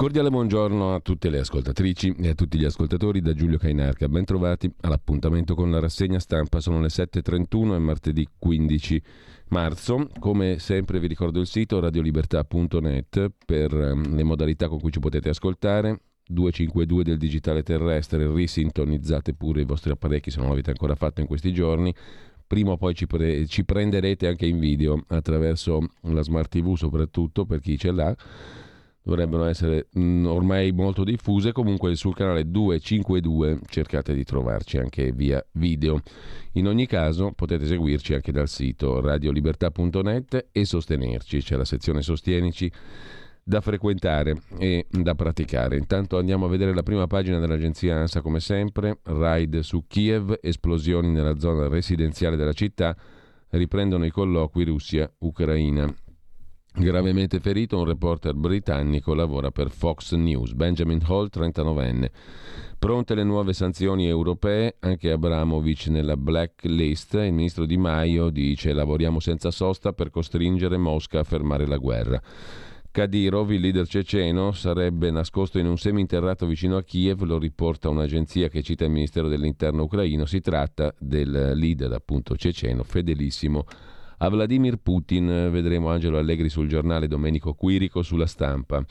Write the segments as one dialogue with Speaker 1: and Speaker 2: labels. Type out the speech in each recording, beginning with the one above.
Speaker 1: Cordiale buongiorno a tutte le ascoltatrici e a tutti gli ascoltatori da Giulio Cainarca. Bentrovati all'appuntamento con la rassegna stampa. Sono le 7.31 e martedì 15 marzo. Come sempre vi ricordo il sito radiolibertà.net per ehm, le modalità con cui ci potete ascoltare. 252 del digitale terrestre, risintonizzate pure i vostri apparecchi se non l'avete ancora fatto in questi giorni. Prima o poi ci, pre- ci prenderete anche in video attraverso la smart TV, soprattutto per chi ce l'ha dovrebbero essere mh, mm, ormai molto diffuse, comunque sul canale 252 cercate di trovarci anche via video. In ogni caso potete seguirci anche dal sito radiolibertà.net e sostenerci, c'è la sezione Sostienici da frequentare e da praticare. Intanto andiamo a vedere la prima pagina dell'agenzia ANSA come sempre, raid su Kiev, esplosioni nella zona residenziale della città, riprendono i colloqui Russia-Ucraina. Gravemente ferito un reporter britannico lavora per Fox News, Benjamin Hall, 39enne. Pronte le nuove sanzioni europee, anche Abramovic nella blacklist, il ministro Di Maio dice lavoriamo senza sosta per costringere Mosca a fermare la guerra. Kadyrov, il leader ceceno, sarebbe nascosto in un seminterrato vicino a Kiev, lo riporta un'agenzia che cita il Ministero dell'Interno ucraino. Si tratta del leader appunto ceceno, fedelissimo a Vladimir Putin. Vedremo Angelo Allegri sul giornale, Domenico Quirico sulla stampa,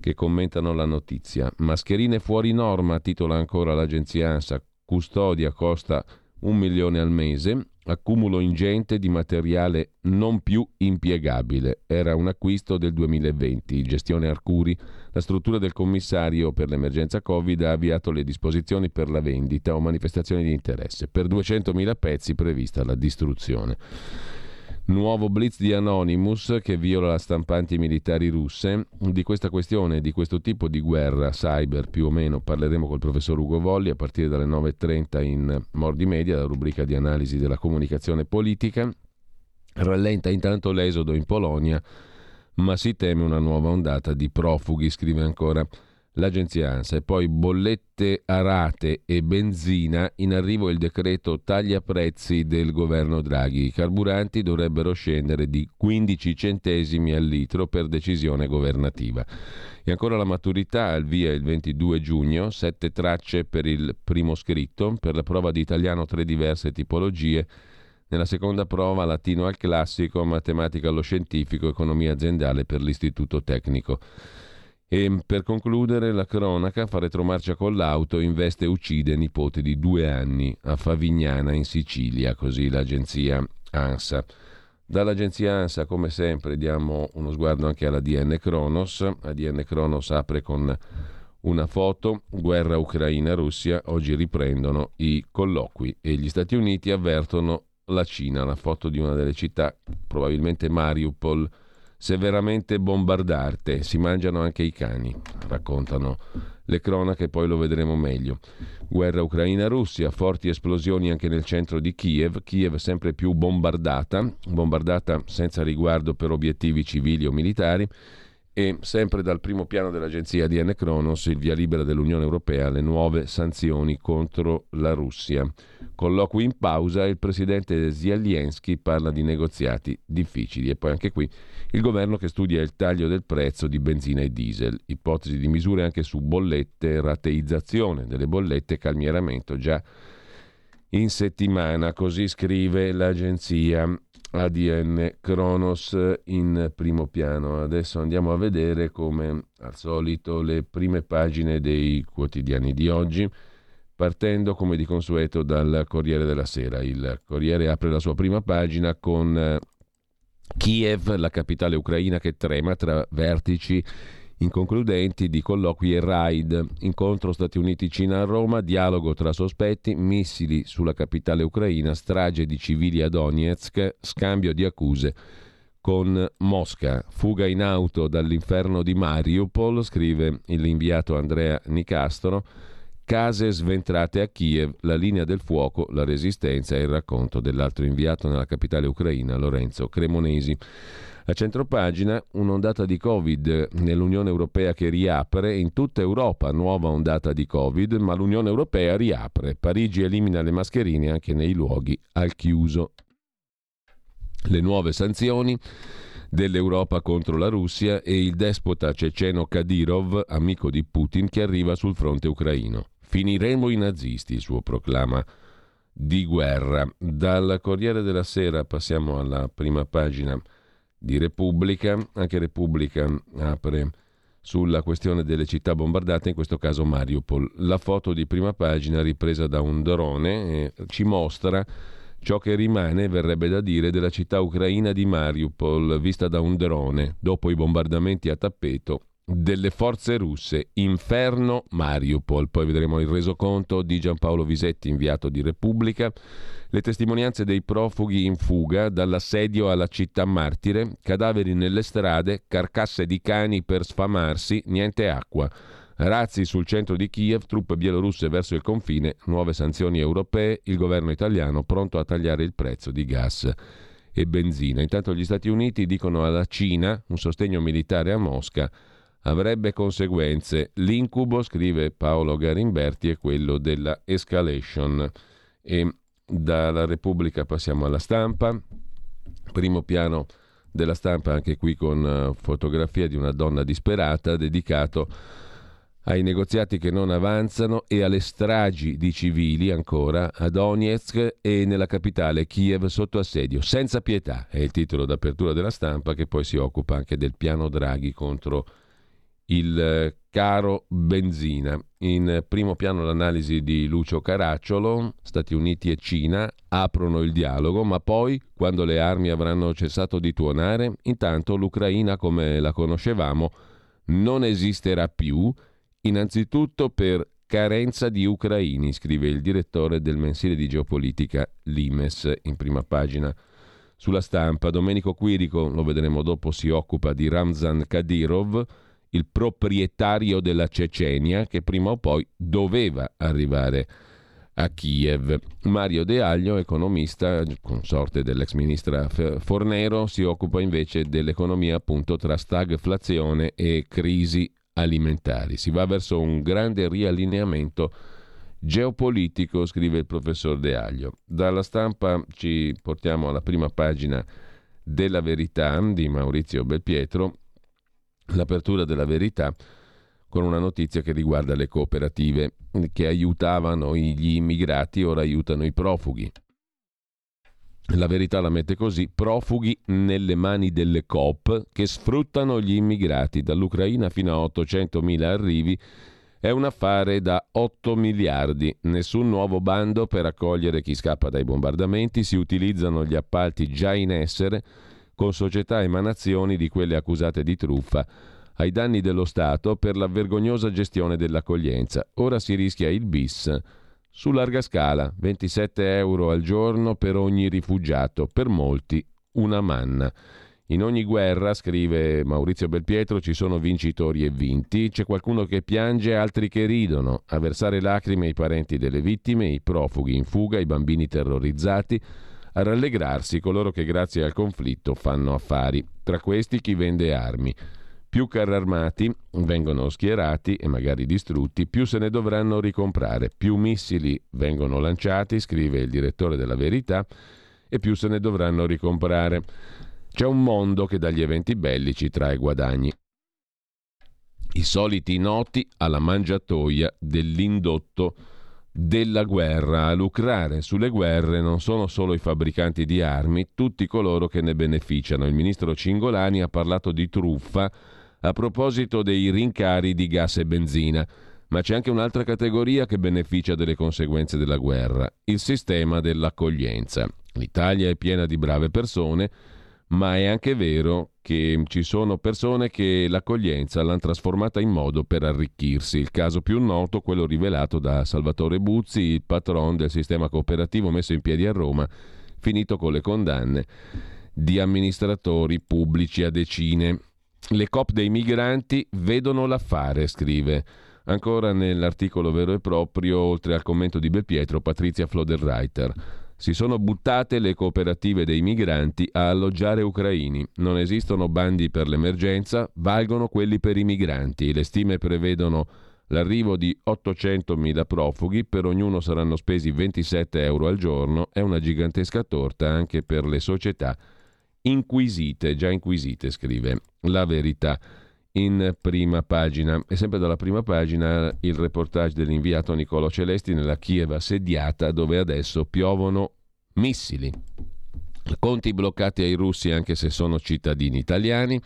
Speaker 1: che commentano la notizia. Mascherine fuori norma, titola ancora l'agenzia ANSA. Custodia costa un milione al mese, accumulo ingente di materiale non più impiegabile. Era un acquisto del 2020. Gestione Arcuri, la struttura del commissario per l'emergenza Covid ha avviato le disposizioni per la vendita o manifestazioni di interesse. Per 200.000 pezzi prevista la distruzione. Nuovo blitz di Anonymous che viola le stampanti militari russe. Di questa questione, di questo tipo di guerra cyber più o meno parleremo col professor Ugo Volli a partire dalle 9.30 in Mordi Media, la rubrica di analisi della comunicazione politica. Rallenta intanto l'esodo in Polonia, ma si teme una nuova ondata di profughi, scrive ancora l'agenzia ANSA e poi bollette a rate e benzina, in arrivo il decreto taglia prezzi del governo Draghi. I carburanti dovrebbero scendere di 15 centesimi al litro per decisione governativa. E ancora la maturità al via il 22 giugno, sette tracce per il primo scritto, per la prova di italiano tre diverse tipologie, nella seconda prova latino al classico, matematica allo scientifico, economia aziendale per l'istituto tecnico. E per concludere la cronaca fa retromarcia con l'auto, investe e uccide nipote di due anni a Favignana in Sicilia, così l'agenzia ANSA. Dall'agenzia ANSA, come sempre, diamo uno sguardo anche alla DN Kronos. ADN Kronos apre con una foto, guerra Ucraina-Russia, oggi riprendono i colloqui e gli Stati Uniti avvertono la Cina, la foto di una delle città, probabilmente Mariupol, severamente bombardate, si mangiano anche i cani, raccontano le cronache, poi lo vedremo meglio. Guerra Ucraina-Russia, forti esplosioni anche nel centro di Kiev, Kiev sempre più bombardata, bombardata senza riguardo per obiettivi civili o militari e sempre dal primo piano dell'agenzia DN Kronos il via libera dell'Unione Europea alle nuove sanzioni contro la Russia. Colloqui in pausa il presidente Zelensky parla di negoziati difficili. E poi anche qui il governo che studia il taglio del prezzo di benzina e diesel, ipotesi di misure anche su bollette, rateizzazione delle bollette calmieramento già in settimana, così scrive l'agenzia ADN Kronos in primo piano. Adesso andiamo a vedere come al solito le prime pagine dei quotidiani di oggi, partendo come di consueto dal Corriere della Sera. Il Corriere apre la sua prima pagina con eh, Kiev, la capitale ucraina che trema tra vertici inconcludenti di colloqui e raid, incontro Stati Uniti-Cina a Roma, dialogo tra sospetti, missili sulla capitale ucraina, strage di civili a Donetsk, scambio di accuse con Mosca. Fuga in auto dall'inferno di Mariupol, scrive l'inviato Andrea Nicastro. case sventrate a Kiev, la linea del fuoco, la resistenza e il racconto dell'altro inviato nella capitale ucraina, Lorenzo Cremonesi. A centropagina un'ondata di Covid nell'Unione Europea che riapre, in tutta Europa nuova ondata di Covid, ma l'Unione Europea riapre. Parigi elimina le mascherine anche nei luoghi al chiuso. Le nuove sanzioni dell'Europa contro la Russia e il despota ceceno Kadyrov, amico di Putin, che arriva sul fronte ucraino. Finiremo i nazisti, il suo proclama di guerra. Dal Corriere della Sera passiamo alla prima pagina di Repubblica. Anche Repubblica apre sulla questione delle città bombardate, in questo caso Mariupol. La foto di prima pagina ripresa da un drone eh, ci mostra ciò che rimane, verrebbe da dire, della città ucraina di Mariupol, vista da un drone, dopo i bombardamenti a tappeto delle forze russe. Inferno Mariupol. Poi vedremo il resoconto di Giampaolo Visetti, inviato di Repubblica. Le testimonianze dei profughi in fuga dall'assedio alla città martire, cadaveri nelle strade, carcasse di cani per sfamarsi, niente acqua. Razzi sul centro di Kiev, truppe bielorusse verso il confine, nuove sanzioni europee, il governo italiano pronto a tagliare il prezzo di gas e benzina. Intanto gli Stati Uniti dicono alla Cina un sostegno militare a Mosca avrebbe conseguenze. L'incubo, scrive Paolo Garimberti, è quello della escalation. E dalla Repubblica passiamo alla stampa. Primo piano della stampa, anche qui con uh, fotografia di una donna disperata, dedicato ai negoziati che non avanzano e alle stragi di civili ancora a Donetsk e nella capitale Kiev sotto assedio. Senza pietà è il titolo d'apertura della stampa che poi si occupa anche del piano Draghi contro il eh, caro benzina. In primo piano l'analisi di Lucio Caracciolo, Stati Uniti e Cina aprono il dialogo, ma poi, quando le armi avranno cessato di tuonare, intanto l'Ucraina come la conoscevamo non esisterà più, innanzitutto per carenza di ucraini, scrive il direttore del mensile di geopolitica Limes in prima pagina sulla stampa. Domenico Quirico, lo vedremo dopo, si occupa di Ramzan Kadyrov, il proprietario della Cecenia che prima o poi doveva arrivare a Kiev. Mario De Aglio, economista, consorte dell'ex ministra Fornero, si occupa invece dell'economia appunto tra stagflazione e crisi alimentari. Si va verso un grande riallineamento geopolitico, scrive il professor De Aglio. Dalla stampa ci portiamo alla prima pagina della verità di Maurizio Belpietro l'apertura della verità con una notizia che riguarda le cooperative che aiutavano gli immigrati, ora aiutano i profughi. La verità la mette così, profughi nelle mani delle COP che sfruttano gli immigrati dall'Ucraina fino a 800.000 arrivi. È un affare da 8 miliardi, nessun nuovo bando per accogliere chi scappa dai bombardamenti, si utilizzano gli appalti già in essere con società emanazioni di quelle accusate di truffa ai danni dello Stato per la vergognosa gestione dell'accoglienza. Ora si rischia il bis su larga scala, 27 euro al giorno per ogni rifugiato, per molti una manna. In ogni guerra, scrive Maurizio Belpietro, ci sono vincitori e vinti, c'è qualcuno che piange e altri che ridono, a versare lacrime i parenti delle vittime, i profughi in fuga, i bambini terrorizzati, a rallegrarsi coloro che grazie al conflitto fanno affari. Tra questi chi vende armi. Più carri armati vengono schierati e magari distrutti, più se ne dovranno ricomprare. Più missili vengono lanciati, scrive il direttore della Verità, e più se ne dovranno ricomprare. C'è un mondo che dagli eventi bellici trae guadagni. I soliti noti alla mangiatoia dell'indotto della guerra. A lucrare sulle guerre non sono solo i fabbricanti di armi, tutti coloro che ne beneficiano. Il ministro Cingolani ha parlato di truffa a proposito dei rincari di gas e benzina. Ma c'è anche un'altra categoria che beneficia delle conseguenze della guerra, il sistema dell'accoglienza. L'Italia è piena di brave persone, ma è anche vero che ci sono persone che l'accoglienza l'hanno trasformata in modo per arricchirsi. Il caso più noto, quello rivelato da Salvatore Buzzi, il patron del sistema cooperativo messo in piedi a Roma, finito con le condanne di amministratori pubblici a decine. Le COP dei migranti vedono l'affare, scrive Ancora nell'articolo vero e proprio, oltre al commento di Belpietro, Patrizia Floderreiter. Si sono buttate le cooperative dei migranti a alloggiare ucraini. Non esistono bandi per l'emergenza, valgono quelli per i migranti. Le stime prevedono l'arrivo di 800.000 profughi, per ognuno saranno spesi 27 euro al giorno. È una gigantesca torta anche per le società inquisite, già inquisite, scrive la verità in prima pagina. E sempre dalla prima pagina il reportage dell'inviato Nicolo Celesti nella Kiev assediata dove adesso piovono missili. Conti bloccati ai russi anche se sono cittadini italiani,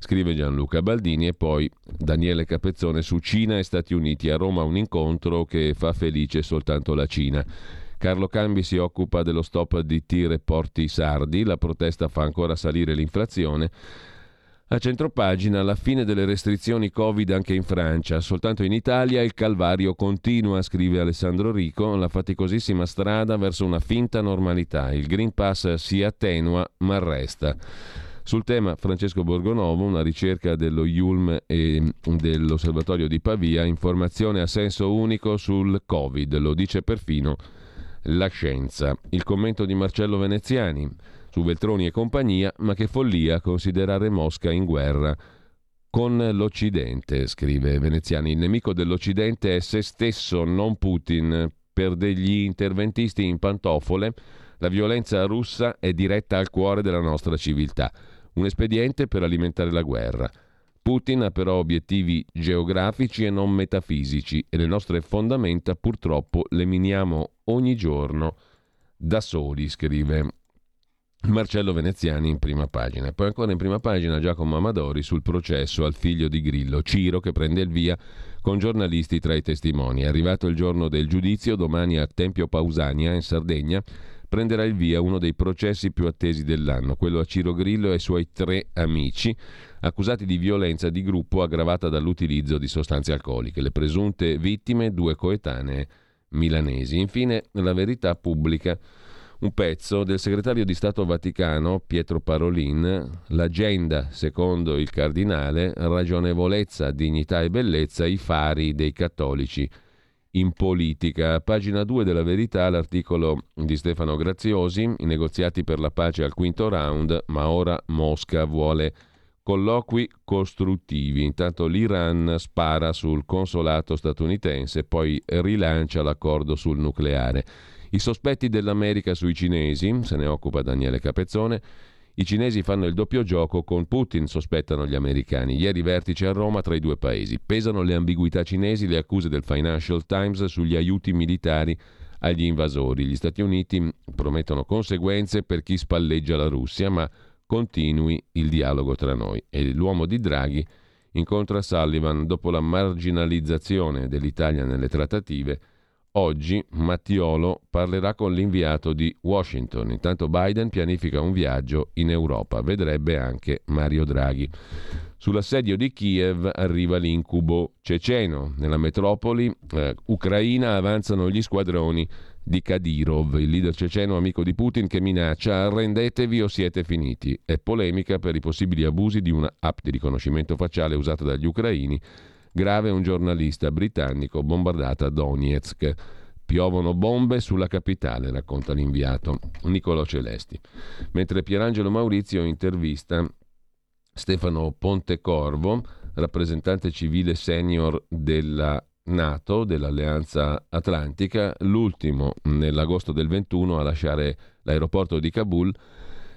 Speaker 1: scrive Gianluca Baldini e poi Daniele Capezzone su Cina e Stati Uniti. A Roma un incontro che fa felice soltanto la Cina. Carlo Cambi si occupa dello stop di tir e porti sardi, la protesta fa ancora salire l'inflazione. A centropagina la fine delle restrizioni Covid anche in Francia, soltanto in Italia il calvario continua, scrive Alessandro Rico, la faticosissima strada verso una finta normalità. Il Green Pass si attenua ma resta. Sul tema Francesco Borgonovo, una ricerca dello IULM e dell'Osservatorio di Pavia, informazione a senso unico sul Covid, lo dice perfino la scienza. Il commento di Marcello Veneziani su Veltroni e compagnia, ma che follia considerare Mosca in guerra con l'Occidente, scrive Veneziani. Il nemico dell'Occidente è se stesso, non Putin. Per degli interventisti in pantofole, la violenza russa è diretta al cuore della nostra civiltà, un espediente per alimentare la guerra. Putin ha però obiettivi geografici e non metafisici e le nostre fondamenta purtroppo le miniamo ogni giorno da soli, scrive Marcello Veneziani in prima pagina. Poi ancora in prima pagina Giacomo Amadori sul processo al figlio di Grillo, Ciro che prende il via con giornalisti tra i testimoni. È arrivato il giorno del giudizio, domani a Tempio Pausania in Sardegna prenderà il via uno dei processi più attesi dell'anno, quello a Ciro Grillo e ai suoi tre amici, accusati di violenza di gruppo aggravata dall'utilizzo di sostanze alcoliche. Le presunte vittime, due coetanee milanesi. Infine, la verità pubblica un pezzo del segretario di Stato Vaticano Pietro Parolin, l'agenda, secondo il cardinale, ragionevolezza, dignità e bellezza, i fari dei cattolici in politica. Pagina 2 della verità, l'articolo di Stefano Graziosi, i negoziati per la pace al quinto round, ma ora Mosca vuole colloqui costruttivi. Intanto l'Iran spara sul consolato statunitense, poi rilancia l'accordo sul nucleare. I sospetti dell'America sui cinesi, se ne occupa Daniele Capezzone, i cinesi fanno il doppio gioco con Putin, sospettano gli americani. Ieri vertice a Roma tra i due paesi. Pesano le ambiguità cinesi, le accuse del Financial Times sugli aiuti militari agli invasori. Gli Stati Uniti promettono conseguenze per chi spalleggia la Russia, ma continui il dialogo tra noi. E l'uomo di Draghi incontra Sullivan dopo la marginalizzazione dell'Italia nelle trattative Oggi Mattiolo parlerà con l'inviato di Washington. Intanto Biden pianifica un viaggio in Europa. Vedrebbe anche Mario Draghi. Sull'assedio di Kiev arriva l'incubo ceceno. Nella metropoli eh, ucraina avanzano gli squadroni di Kadyrov, il leader ceceno amico di Putin che minaccia arrendetevi o siete finiti. È polemica per i possibili abusi di una app di riconoscimento facciale usata dagli ucraini Grave un giornalista britannico bombardata a Donetsk. Piovono bombe sulla capitale, racconta l'inviato Niccolò Celesti. Mentre Pierangelo Maurizio intervista Stefano Pontecorvo, rappresentante civile senior della NATO, dell'Alleanza Atlantica, l'ultimo nell'agosto del 21 a lasciare l'aeroporto di Kabul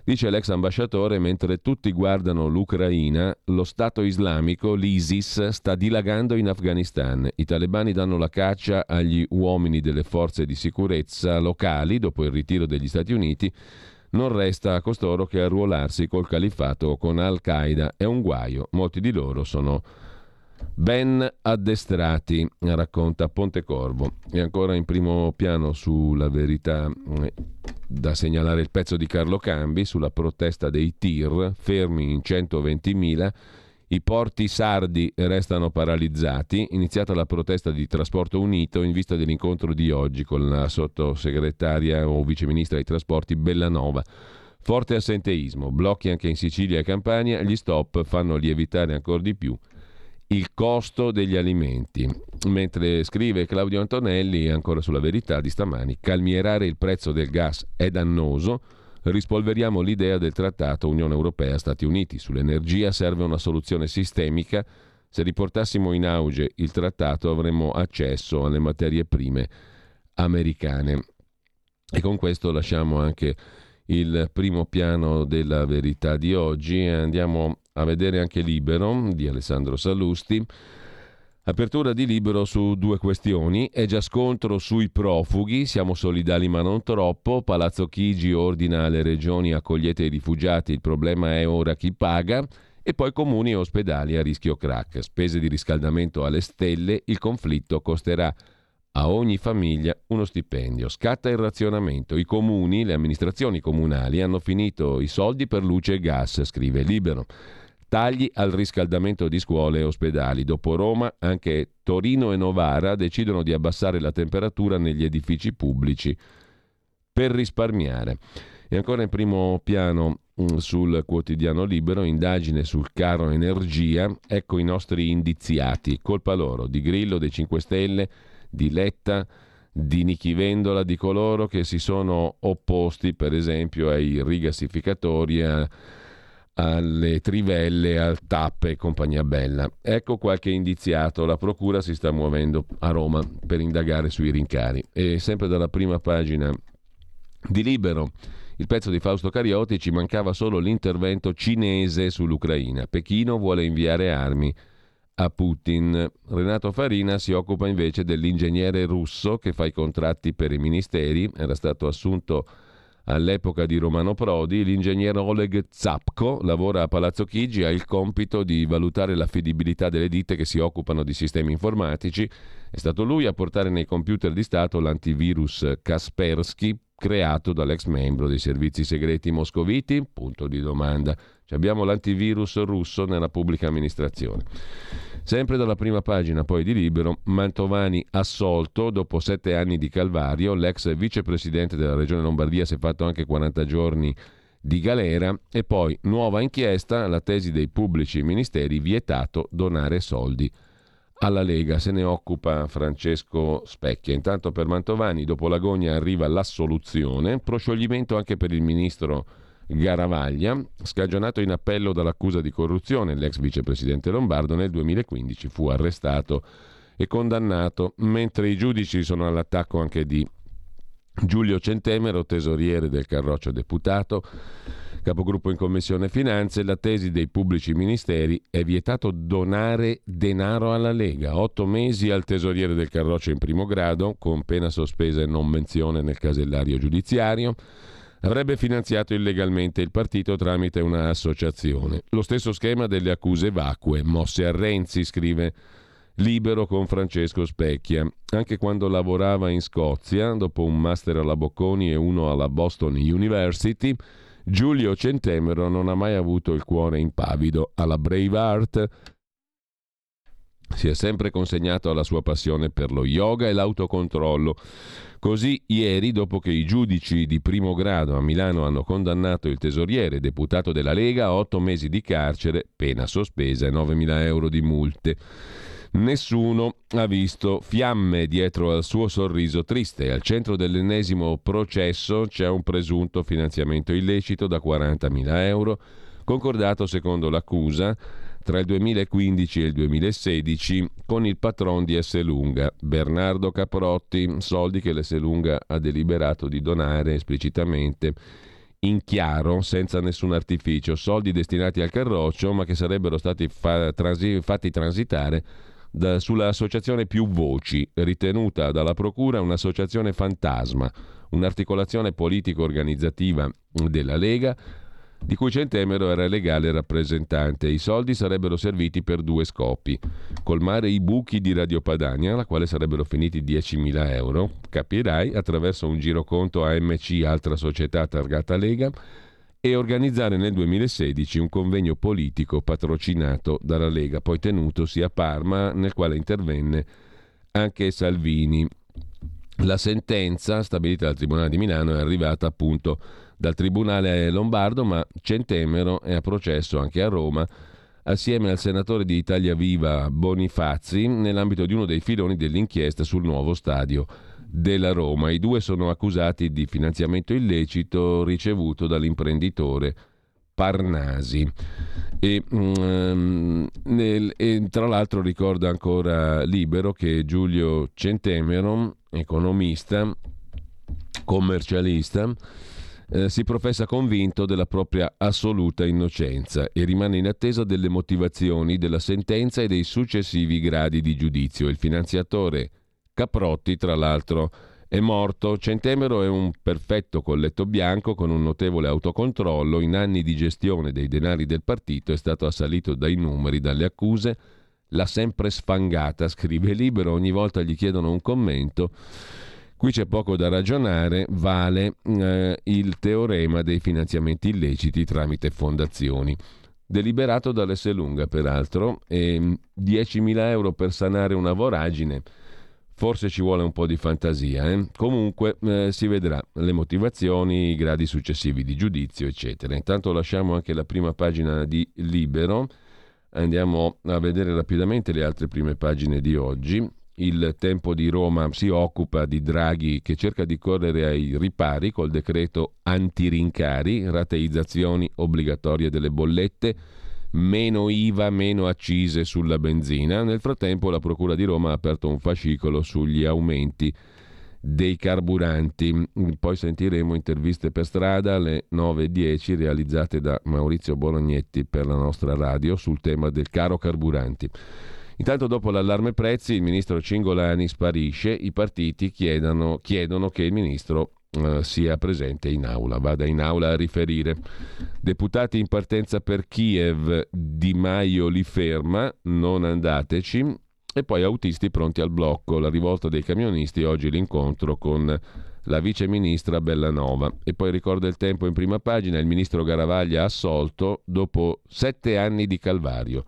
Speaker 1: Dice l'ex ambasciatore, mentre tutti guardano l'Ucraina, lo Stato islamico, l'ISIS, sta dilagando in Afghanistan. I talebani danno la caccia agli uomini delle forze di sicurezza locali dopo il ritiro degli Stati Uniti. Non resta a costoro che arruolarsi col califfato o con Al-Qaeda. È un guaio. Molti di loro sono ben addestrati, racconta Pontecorvo. E ancora in primo piano sulla verità eh, da segnalare il pezzo di Carlo Cambi sulla protesta dei TIR, fermi in 120.000. I porti sardi restano paralizzati. Iniziata la protesta di Trasporto Unito in vista dell'incontro di oggi con la sottosegretaria o viceministra dei trasporti Bellanova. Forte assenteismo, blocchi anche in Sicilia e Campania, gli stop fanno lievitare ancora di più il costo degli alimenti. mentre scrive Claudio Antonelli, ancora sulla verità di stamani, calmierare il prezzo del gas è dannoso, rispolveriamo l'idea del trattato Unione Europea-Stati Uniti. Sull'energia serve una soluzione sistemica. Se riportassimo in auge il trattato avremmo accesso alle materie prime americane. E con questo lasciamo anche il primo piano della verità di oggi e andiamo a vedere anche Libero di Alessandro Sallusti. Apertura di libero su due questioni. È già scontro sui profughi, siamo solidali ma non troppo. Palazzo Chigi ordina alle regioni accogliete i rifugiati, il problema è ora chi paga. E poi comuni e ospedali a rischio crack. Spese di riscaldamento alle stelle, il conflitto costerà a ogni famiglia uno stipendio. Scatta il razionamento. I comuni, le amministrazioni comunali hanno finito i soldi per luce e gas, scrive Libero. Tagli al riscaldamento di scuole e ospedali. Dopo Roma, anche Torino e Novara decidono di abbassare la temperatura negli edifici pubblici per risparmiare. E ancora in primo piano mm, sul quotidiano libero, indagine sul caro energia, ecco i nostri indiziati, colpa loro, di Grillo, dei 5 Stelle, di Letta, di Nichi Vendola, di coloro che si sono opposti per esempio ai rigassificatori, a alle trivelle, al TAP e compagnia bella. Ecco qualche indiziato, la procura si sta muovendo a Roma per indagare sui rincari. E sempre dalla prima pagina di Libero, il pezzo di Fausto Carioti ci mancava solo l'intervento cinese sull'Ucraina. Pechino vuole inviare armi a Putin. Renato Farina si occupa invece dell'ingegnere russo che fa i contratti per i ministeri, era stato assunto All'epoca di Romano Prodi, l'ingegnere Oleg Zapko lavora a Palazzo Chigi, ha il compito di valutare l'affidabilità delle ditte che si occupano di sistemi informatici. È stato lui a portare nei computer di Stato l'antivirus Kaspersky creato dall'ex membro dei servizi segreti moscoviti? Punto di domanda. abbiamo l'antivirus russo nella pubblica amministrazione. Sempre dalla prima pagina poi di Libero, Mantovani assolto dopo sette anni di calvario, l'ex vicepresidente della regione Lombardia si è fatto anche 40 giorni di galera e poi nuova inchiesta, la tesi dei pubblici ministeri, vietato donare soldi alla Lega. Se ne occupa Francesco Specchia. Intanto per Mantovani, dopo l'agonia arriva l'assoluzione, proscioglimento anche per il ministro Garavaglia, scagionato in appello dall'accusa di corruzione, l'ex vicepresidente Lombardo nel 2015 fu arrestato e condannato, mentre i giudici sono all'attacco anche di Giulio Centemero, tesoriere del Carroccio deputato, capogruppo in Commissione Finanze, la tesi dei pubblici ministeri è vietato donare denaro alla Lega, otto mesi al tesoriere del Carroccio in primo grado, con pena sospesa e non menzione nel casellario giudiziario, avrebbe finanziato illegalmente il partito tramite un'associazione. Lo stesso schema delle accuse vacue, mosse a Renzi, scrive Libero con Francesco Specchia. Anche quando lavorava in Scozia, dopo un master alla Bocconi e uno alla Boston University, Giulio Centemero non ha mai avuto il cuore impavido. Alla Brave Art si è sempre consegnato alla sua passione per lo yoga e l'autocontrollo. Così ieri, dopo che i giudici di primo grado a Milano hanno condannato il tesoriere deputato della Lega a otto mesi di carcere, pena sospesa e 9.000 euro di multe. Nessuno ha visto fiamme dietro al suo sorriso triste. Al centro dell'ennesimo processo c'è un presunto finanziamento illecito da 40.000 euro, concordato secondo l'accusa tra il 2015 e il 2016 con il patron di Esselunga, Bernardo Caprotti, soldi che l'Esselunga ha deliberato di donare esplicitamente in chiaro, senza nessun artificio, soldi destinati al carroccio ma che sarebbero stati fa- transi- fatti transitare da, sull'associazione Più Voci, ritenuta dalla Procura un'associazione fantasma, un'articolazione politico-organizzativa della Lega di cui Centemero era legale rappresentante. I soldi sarebbero serviti per due scopi. Colmare i buchi di Radio Padania, alla quale sarebbero finiti 10.000 euro, capirai, attraverso un giroconto AMC, altra società targata Lega, e organizzare nel 2016 un convegno politico patrocinato dalla Lega, poi tenutosi a Parma, nel quale intervenne anche Salvini. La sentenza stabilita dal Tribunale di Milano è arrivata appunto dal Tribunale Lombardo, ma Centemero è a processo anche a Roma assieme al senatore di Italia Viva Bonifazzi nell'ambito di uno dei filoni dell'inchiesta sul nuovo stadio della Roma. I due sono accusati di finanziamento illecito ricevuto dall'imprenditore Parnasi. E, um, nel, e, tra l'altro ricorda ancora Libero che Giulio Centemero, economista, commercialista, eh, si professa convinto della propria assoluta innocenza e rimane in attesa delle motivazioni della sentenza e dei successivi gradi di giudizio. Il finanziatore Caprotti, tra l'altro, è morto. Centemero è un perfetto colletto bianco con un notevole autocontrollo. In anni di gestione dei denari del partito è stato assalito dai numeri, dalle accuse. L'ha sempre sfangata, scrive libero, ogni volta gli chiedono un commento. Qui c'è poco da ragionare, vale eh, il teorema dei finanziamenti illeciti tramite fondazioni. Deliberato dall'Esselunga, peraltro, e 10.000 euro per sanare una voragine Forse ci vuole un po' di fantasia. Eh? Comunque eh, si vedrà le motivazioni, i gradi successivi di giudizio, eccetera. Intanto lasciamo anche la prima pagina di Libero. Andiamo a vedere rapidamente le altre prime pagine di oggi. Il tempo di Roma si occupa di Draghi che cerca di correre ai ripari col decreto antirincari, rateizzazioni obbligatorie delle bollette meno IVA, meno accise sulla benzina. Nel frattempo la Procura di Roma ha aperto un fascicolo sugli aumenti dei carburanti. Poi sentiremo interviste per strada alle 9.10 realizzate da Maurizio Bolognetti per la nostra radio sul tema del caro carburanti. Intanto dopo l'allarme prezzi il ministro Cingolani sparisce, i partiti chiedono, chiedono che il ministro eh, sia presente in aula, vada in aula a riferire. Deputati in partenza per Kiev, Di Maio li ferma, non andateci. E poi autisti pronti al blocco, la rivolta dei camionisti, oggi l'incontro con la vice ministra Bellanova. E poi ricorda il tempo in prima pagina, il ministro Garavaglia assolto dopo sette anni di calvario.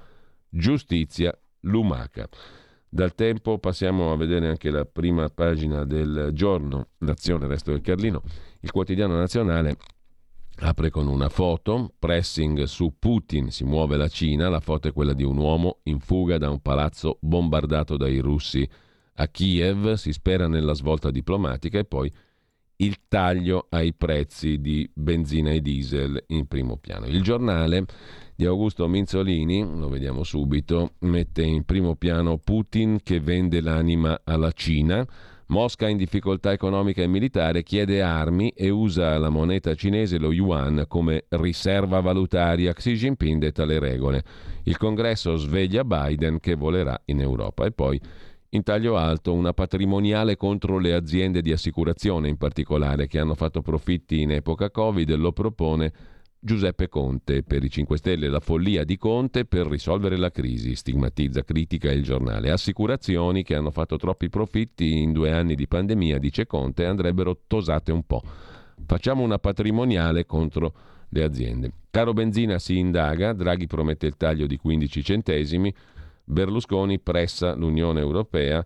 Speaker 1: Giustizia lumaca. Dal tempo passiamo a vedere anche la prima pagina del giorno, Nazione, Resto del Carlino. Il quotidiano nazionale apre con una foto, pressing su Putin, si muove la Cina, la foto è quella di un uomo in fuga da un palazzo bombardato dai russi a Kiev, si spera nella svolta diplomatica e poi il taglio ai prezzi di benzina e diesel in primo piano. Il giornale di Augusto Minzolini, lo vediamo subito, mette in primo piano Putin che vende l'anima alla Cina. Mosca in difficoltà economica e militare chiede armi e usa la moneta cinese, lo yuan, come riserva valutaria. Xi Jinping detta le regole. Il congresso sveglia Biden che volerà in Europa. E poi, in taglio alto, una patrimoniale contro le aziende di assicurazione in particolare che hanno fatto profitti in epoca Covid lo propone Giuseppe Conte. Per i 5 Stelle la follia di Conte per risolvere la crisi, stigmatizza, critica il giornale. Assicurazioni che hanno fatto troppi profitti in due anni di pandemia, dice Conte, andrebbero tosate un po'. Facciamo una patrimoniale contro le aziende. Caro benzina si indaga, Draghi promette il taglio di 15 centesimi, Berlusconi pressa l'Unione Europea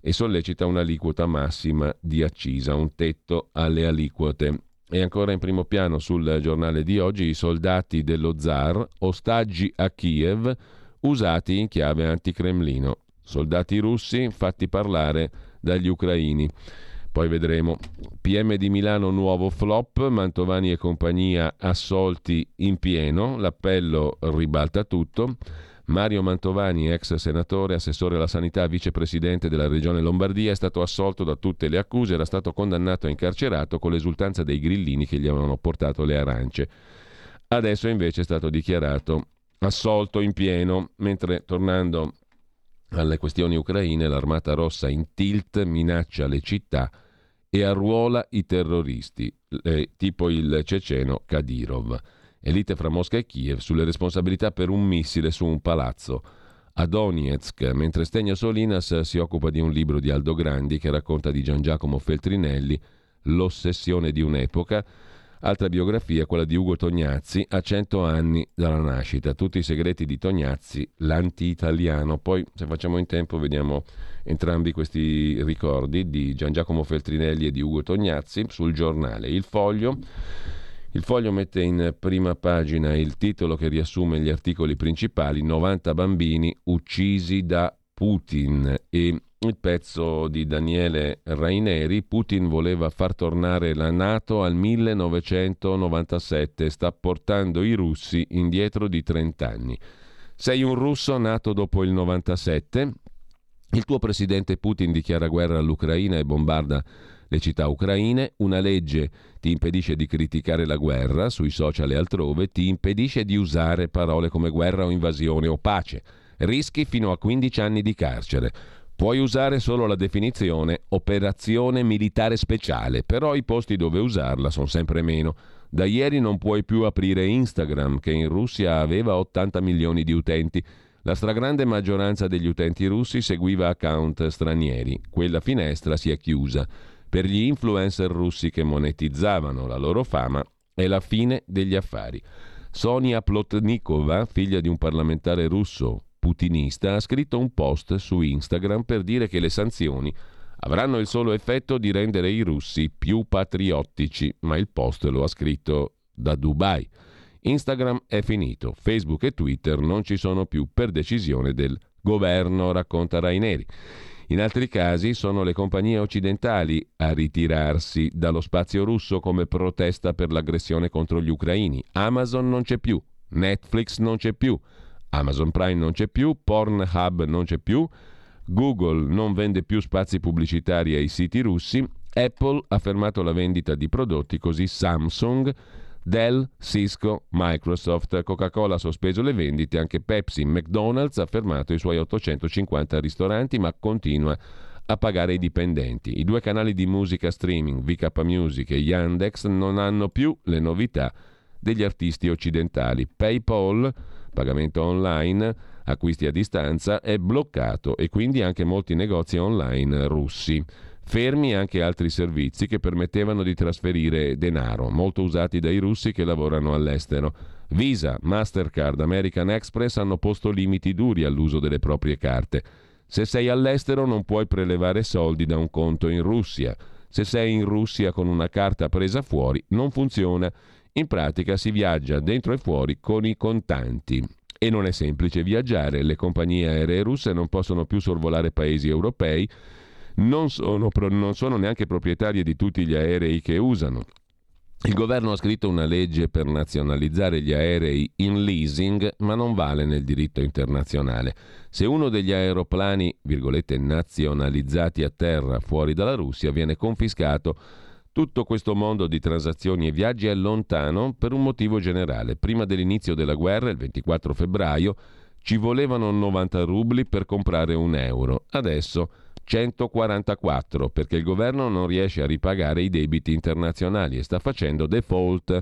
Speaker 1: e sollecita un'aliquota massima di accisa, un tetto alle aliquote. E ancora in primo piano sul giornale di oggi i soldati dello zar, ostaggi a Kiev, usati in chiave anticremlino. Soldati russi fatti parlare dagli ucraini. Poi vedremo. PM di Milano nuovo flop, Mantovani e compagnia assolti in pieno, l'appello ribalta tutto. Mario Mantovani, ex senatore, assessore alla sanità, vicepresidente della regione Lombardia, è stato assolto da tutte le accuse, era stato condannato e incarcerato con l'esultanza dei grillini che gli avevano portato le arance. Adesso invece è stato dichiarato assolto in pieno, mentre tornando alle questioni ucraine, l'Armata Rossa in tilt minaccia le città e arruola i terroristi, eh, tipo il ceceno Kadyrov e lite fra Mosca e Kiev sulle responsabilità per un missile su un palazzo. A Donetsk, mentre Stegna Solinas si occupa di un libro di Aldo Grandi che racconta di Gian Giacomo Feltrinelli, L'ossessione di un'epoca, altra biografia, quella di Ugo Tognazzi, a cento anni dalla nascita, tutti i segreti di Tognazzi, l'anti-italiano. Poi, se facciamo in tempo, vediamo entrambi questi ricordi di Gian Giacomo Feltrinelli e di Ugo Tognazzi sul giornale Il Foglio Il foglio mette in prima pagina il titolo che riassume gli articoli principali, 90 bambini uccisi da Putin e il pezzo di Daniele Raineri, Putin voleva far tornare la Nato al 1997, sta portando i russi indietro di 30 anni. Sei un russo nato dopo il 97, il tuo presidente Putin dichiara guerra all'Ucraina e bombarda le città ucraine, una legge ti impedisce di criticare la guerra sui social e altrove, ti impedisce di usare parole come guerra o invasione o pace. Rischi fino a 15 anni di carcere. Puoi usare solo la definizione operazione militare speciale, però i posti dove usarla sono sempre meno. Da ieri non puoi più aprire Instagram, che in Russia aveva 80 milioni di utenti. La stragrande maggioranza degli utenti russi seguiva account stranieri. Quella finestra si è chiusa. Per gli influencer russi che monetizzavano la loro fama è la fine degli affari. Sonia Plotnikova, figlia di un parlamentare russo putinista, ha scritto un post su Instagram per dire che le sanzioni avranno il solo effetto di rendere i russi più patriottici, ma il post lo ha scritto da Dubai. Instagram è finito, Facebook e Twitter non ci sono più per decisione del governo, racconta Raineri. In altri casi sono le compagnie occidentali a ritirarsi dallo spazio russo come protesta per l'aggressione contro gli ucraini. Amazon non c'è più, Netflix non c'è più, Amazon Prime non c'è più, Pornhub non c'è più, Google non vende più spazi pubblicitari ai siti russi, Apple ha fermato la vendita di prodotti, così Samsung Dell, Cisco, Microsoft, Coca-Cola ha sospeso le vendite, anche Pepsi, McDonald's ha fermato i suoi 850 ristoranti ma continua a pagare i dipendenti. I due canali di musica streaming, VK Music e Yandex, non hanno più le novità degli artisti occidentali. PayPal, pagamento online, acquisti a distanza, è bloccato e quindi anche molti negozi online russi. Fermi anche altri servizi che permettevano di trasferire denaro, molto usati dai russi che lavorano all'estero. Visa, Mastercard, American Express hanno posto limiti duri all'uso delle proprie carte. Se sei all'estero non puoi prelevare soldi da un conto in Russia. Se sei in Russia con una carta presa fuori non funziona. In pratica si viaggia dentro e fuori con i contanti. E non è semplice viaggiare, le compagnie aeree russe non possono più sorvolare paesi europei non sono, non sono neanche proprietarie di tutti gli aerei che usano. Il governo ha scritto una legge per nazionalizzare gli aerei in leasing, ma non vale nel diritto internazionale. Se uno degli aeroplani, virgolette, nazionalizzati a terra fuori dalla Russia viene confiscato, tutto questo mondo di transazioni e viaggi è lontano per un motivo generale. Prima dell'inizio della guerra, il 24 febbraio, ci volevano 90 rubli per comprare un euro. Adesso 144 perché il governo non riesce a ripagare i debiti internazionali e sta facendo default.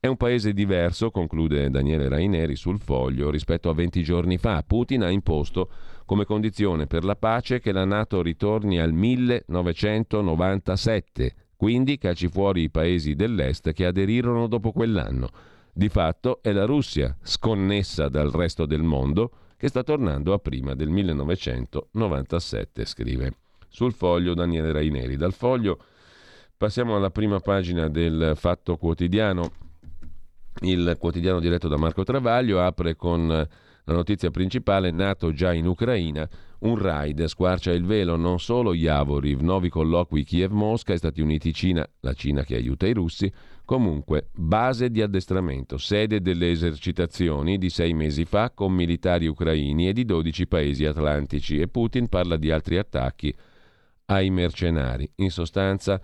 Speaker 1: È un paese diverso, conclude Daniele Raineri sul foglio, rispetto a 20 giorni fa. Putin ha imposto come condizione per la pace che la Nato ritorni al 1997, quindi cacci fuori i paesi dell'Est che aderirono dopo quell'anno. Di fatto è la Russia, sconnessa dal resto del mondo, che sta tornando a prima del 1997, scrive sul foglio Daniele Raineri. Dal foglio passiamo alla prima pagina del Fatto Quotidiano. Il quotidiano diretto da Marco Travaglio apre con la notizia principale, nato già in Ucraina, un raid squarcia il velo non solo Yavoriv, nuovi colloqui Kiev-Mosca e Stati Uniti-Cina, la Cina che aiuta i russi, Comunque, base di addestramento, sede delle esercitazioni di sei mesi fa con militari ucraini e di 12 paesi atlantici e Putin parla di altri attacchi ai mercenari. In sostanza,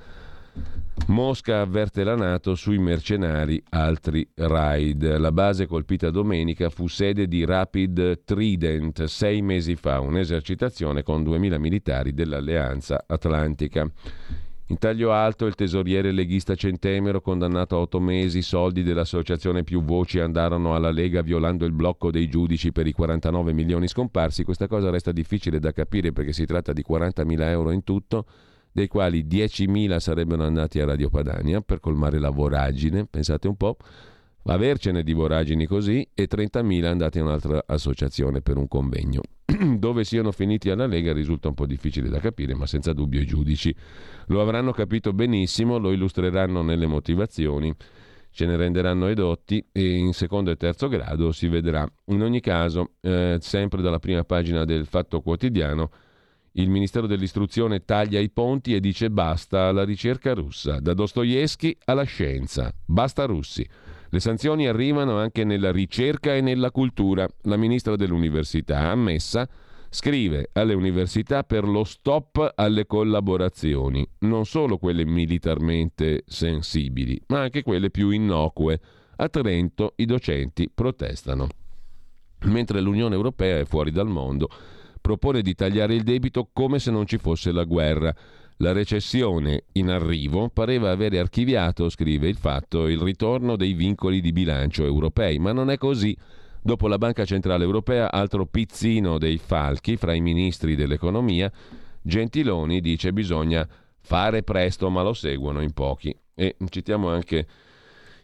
Speaker 1: Mosca avverte la Nato sui mercenari, altri raid. La base colpita domenica fu sede di Rapid Trident sei mesi fa, un'esercitazione con 2.000 militari dell'Alleanza Atlantica. In taglio alto il tesoriere leghista Centemero, condannato a otto mesi, soldi dell'associazione Più Voci andarono alla Lega violando il blocco dei giudici per i 49 milioni scomparsi. Questa cosa resta difficile da capire perché si tratta di 40.000 euro in tutto, dei quali 10.000 sarebbero andati a Radio Padania per colmare la voragine, pensate un po', avercene di voragini così e 30.000 andati a un'altra associazione per un convegno. Dove siano finiti alla Lega risulta un po' difficile da capire, ma senza dubbio i giudici lo avranno capito benissimo, lo illustreranno nelle motivazioni. ce ne renderanno edotti e in secondo e terzo grado si vedrà. In ogni caso, eh, sempre dalla prima pagina del Fatto Quotidiano, il Ministero dell'Istruzione taglia i ponti e dice basta alla ricerca russa, da Dostoevsky alla scienza, basta russi. Le sanzioni arrivano anche nella ricerca e nella cultura. La ministra dell'Università, ammessa, scrive alle università per lo stop alle collaborazioni, non solo quelle militarmente sensibili, ma anche quelle più innocue. A Trento i docenti protestano. Mentre l'Unione Europea è fuori dal mondo, propone di tagliare il debito come se non ci fosse la guerra. La recessione in arrivo pareva avere archiviato, scrive il fatto, il ritorno dei vincoli di bilancio europei, ma non è così. Dopo la Banca Centrale Europea, altro pizzino dei falchi fra i ministri dell'economia, Gentiloni dice bisogna fare presto, ma lo seguono in pochi. E citiamo anche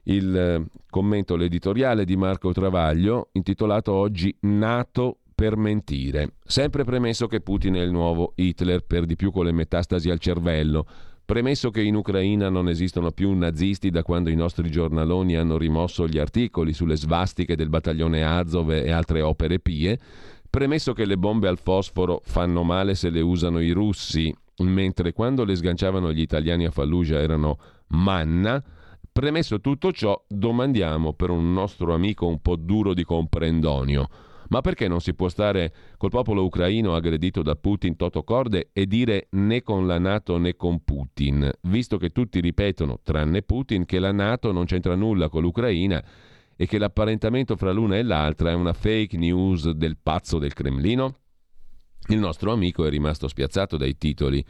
Speaker 1: il eh, commento, l'editoriale di Marco Travaglio, intitolato oggi Nato per mentire. Sempre premesso che Putin è il nuovo Hitler, per di più con le metastasi al cervello, Premesso che in Ucraina non esistono più nazisti da quando i nostri giornaloni hanno rimosso gli articoli sulle svastiche del battaglione Azov e altre opere pie, premesso che le bombe al fosforo fanno male se le usano i russi, mentre quando le sganciavano gli italiani a Fallujah erano manna, premesso tutto ciò, domandiamo per un nostro amico un po' duro di comprendonio ma perché non si può stare col popolo ucraino aggredito da Putin toto corde e dire né con la Nato né con Putin, visto che tutti ripetono, tranne Putin, che la Nato non c'entra nulla con l'Ucraina e che l'apparentamento fra l'una e l'altra è una fake news del pazzo del Cremlino? Il nostro amico è rimasto spiazzato dai titoli.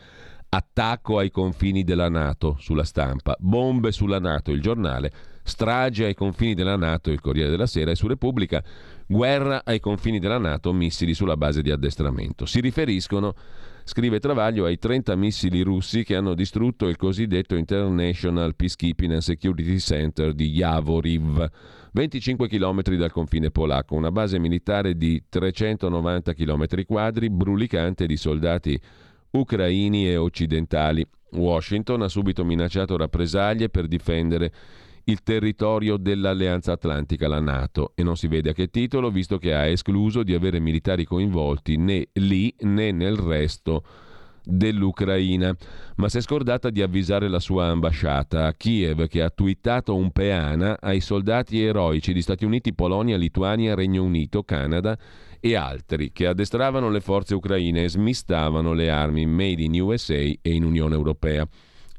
Speaker 1: Attacco ai confini della Nato sulla stampa, bombe sulla Nato, il giornale, strage ai confini della Nato, il Corriere della Sera e su Repubblica Guerra ai confini della Nato, missili sulla base di addestramento. Si riferiscono, scrive Travaglio, ai 30 missili russi che hanno distrutto il cosiddetto International Peacekeeping and Security Center di Yavoriv, 25 km dal confine polacco, una base militare di 390 km quadri, brulicante di soldati ucraini e occidentali. Washington ha subito minacciato rappresaglie per difendere il territorio dell'Alleanza Atlantica, la Nato, e non si vede a che titolo, visto che ha escluso di avere militari coinvolti né lì né nel resto dell'Ucraina, ma si è scordata di avvisare la sua ambasciata a Kiev che ha twittato un peana ai soldati eroici di Stati Uniti, Polonia, Lituania, Regno Unito, Canada e altri che addestravano le forze ucraine e smistavano le armi made in USA e in Unione Europea.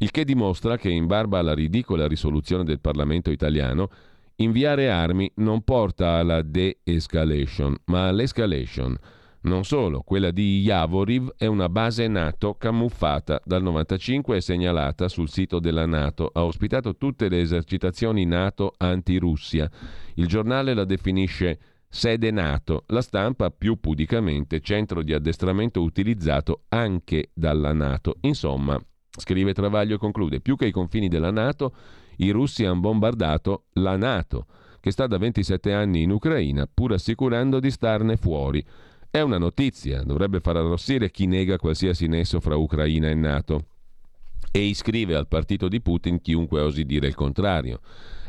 Speaker 1: Il che dimostra che, in barba alla ridicola risoluzione del Parlamento italiano, inviare armi non porta alla de-escalation, ma all'escalation. Non solo, quella di Yavoriv è una base NATO camuffata dal 95 e segnalata sul sito della NATO. Ha ospitato tutte le esercitazioni NATO anti-Russia. Il giornale la definisce sede NATO, la stampa più pudicamente centro di addestramento utilizzato anche dalla NATO. Insomma, Scrive Travaglio e conclude, più che i confini della Nato, i russi hanno bombardato la Nato, che sta da 27 anni in Ucraina, pur assicurando di starne fuori. È una notizia, dovrebbe far arrossire chi nega qualsiasi nesso fra Ucraina e Nato. E iscrive al partito di Putin chiunque osi dire il contrario.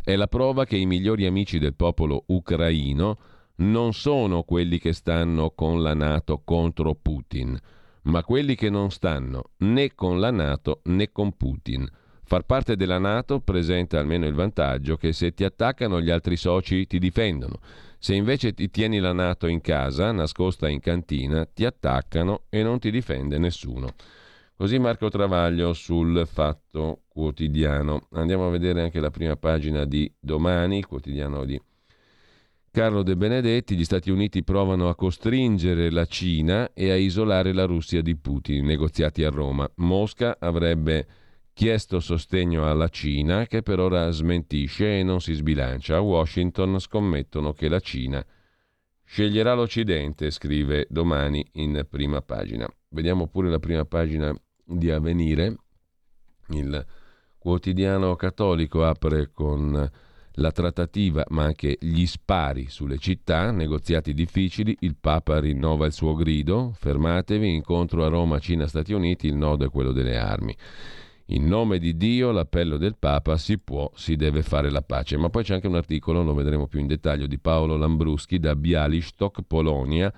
Speaker 1: È la prova che i migliori amici del popolo ucraino non sono quelli che stanno con la Nato contro Putin ma quelli che non stanno né con la Nato né con Putin. Far parte della Nato presenta almeno il vantaggio che se ti attaccano gli altri soci ti difendono. Se invece ti tieni la Nato in casa, nascosta in cantina, ti attaccano e non ti difende nessuno. Così Marco Travaglio sul Fatto Quotidiano. Andiamo a vedere anche la prima pagina di domani, il quotidiano di Carlo De Benedetti, gli Stati Uniti provano a costringere la Cina e a isolare la Russia di Putin, negoziati a Roma. Mosca avrebbe chiesto sostegno alla Cina, che per ora smentisce e non si sbilancia. A Washington scommettono che la Cina sceglierà l'Occidente, scrive domani in prima pagina. Vediamo pure la prima pagina di Avvenire. Il quotidiano cattolico apre con la trattativa, ma anche gli spari sulle città, negoziati difficili, il Papa rinnova il suo grido, fermatevi, incontro a Roma, Cina, Stati Uniti, il nodo è quello delle armi. In nome di Dio, l'appello del Papa, si può, si deve fare la pace. Ma poi c'è anche un articolo, lo vedremo più in dettaglio, di Paolo Lambruschi da Bialystok, Polonia.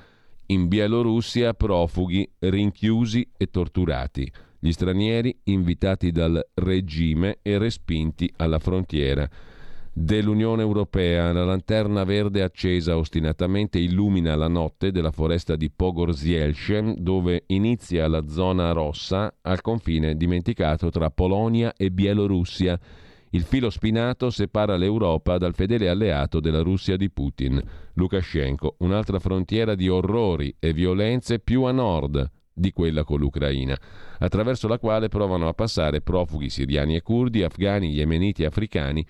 Speaker 1: In Bielorussia profughi rinchiusi e torturati. Gli stranieri invitati dal regime e respinti alla frontiera dell'Unione Europea. La lanterna verde accesa ostinatamente illumina la notte della foresta di Pogorzielce, dove inizia la zona rossa al confine dimenticato tra Polonia e Bielorussia. Il filo spinato separa l'Europa dal fedele alleato della Russia di Putin, Lukashenko, un'altra frontiera di orrori e violenze più a nord di quella con l'Ucraina, attraverso la quale provano a passare profughi siriani e curdi, afghani, yemeniti e africani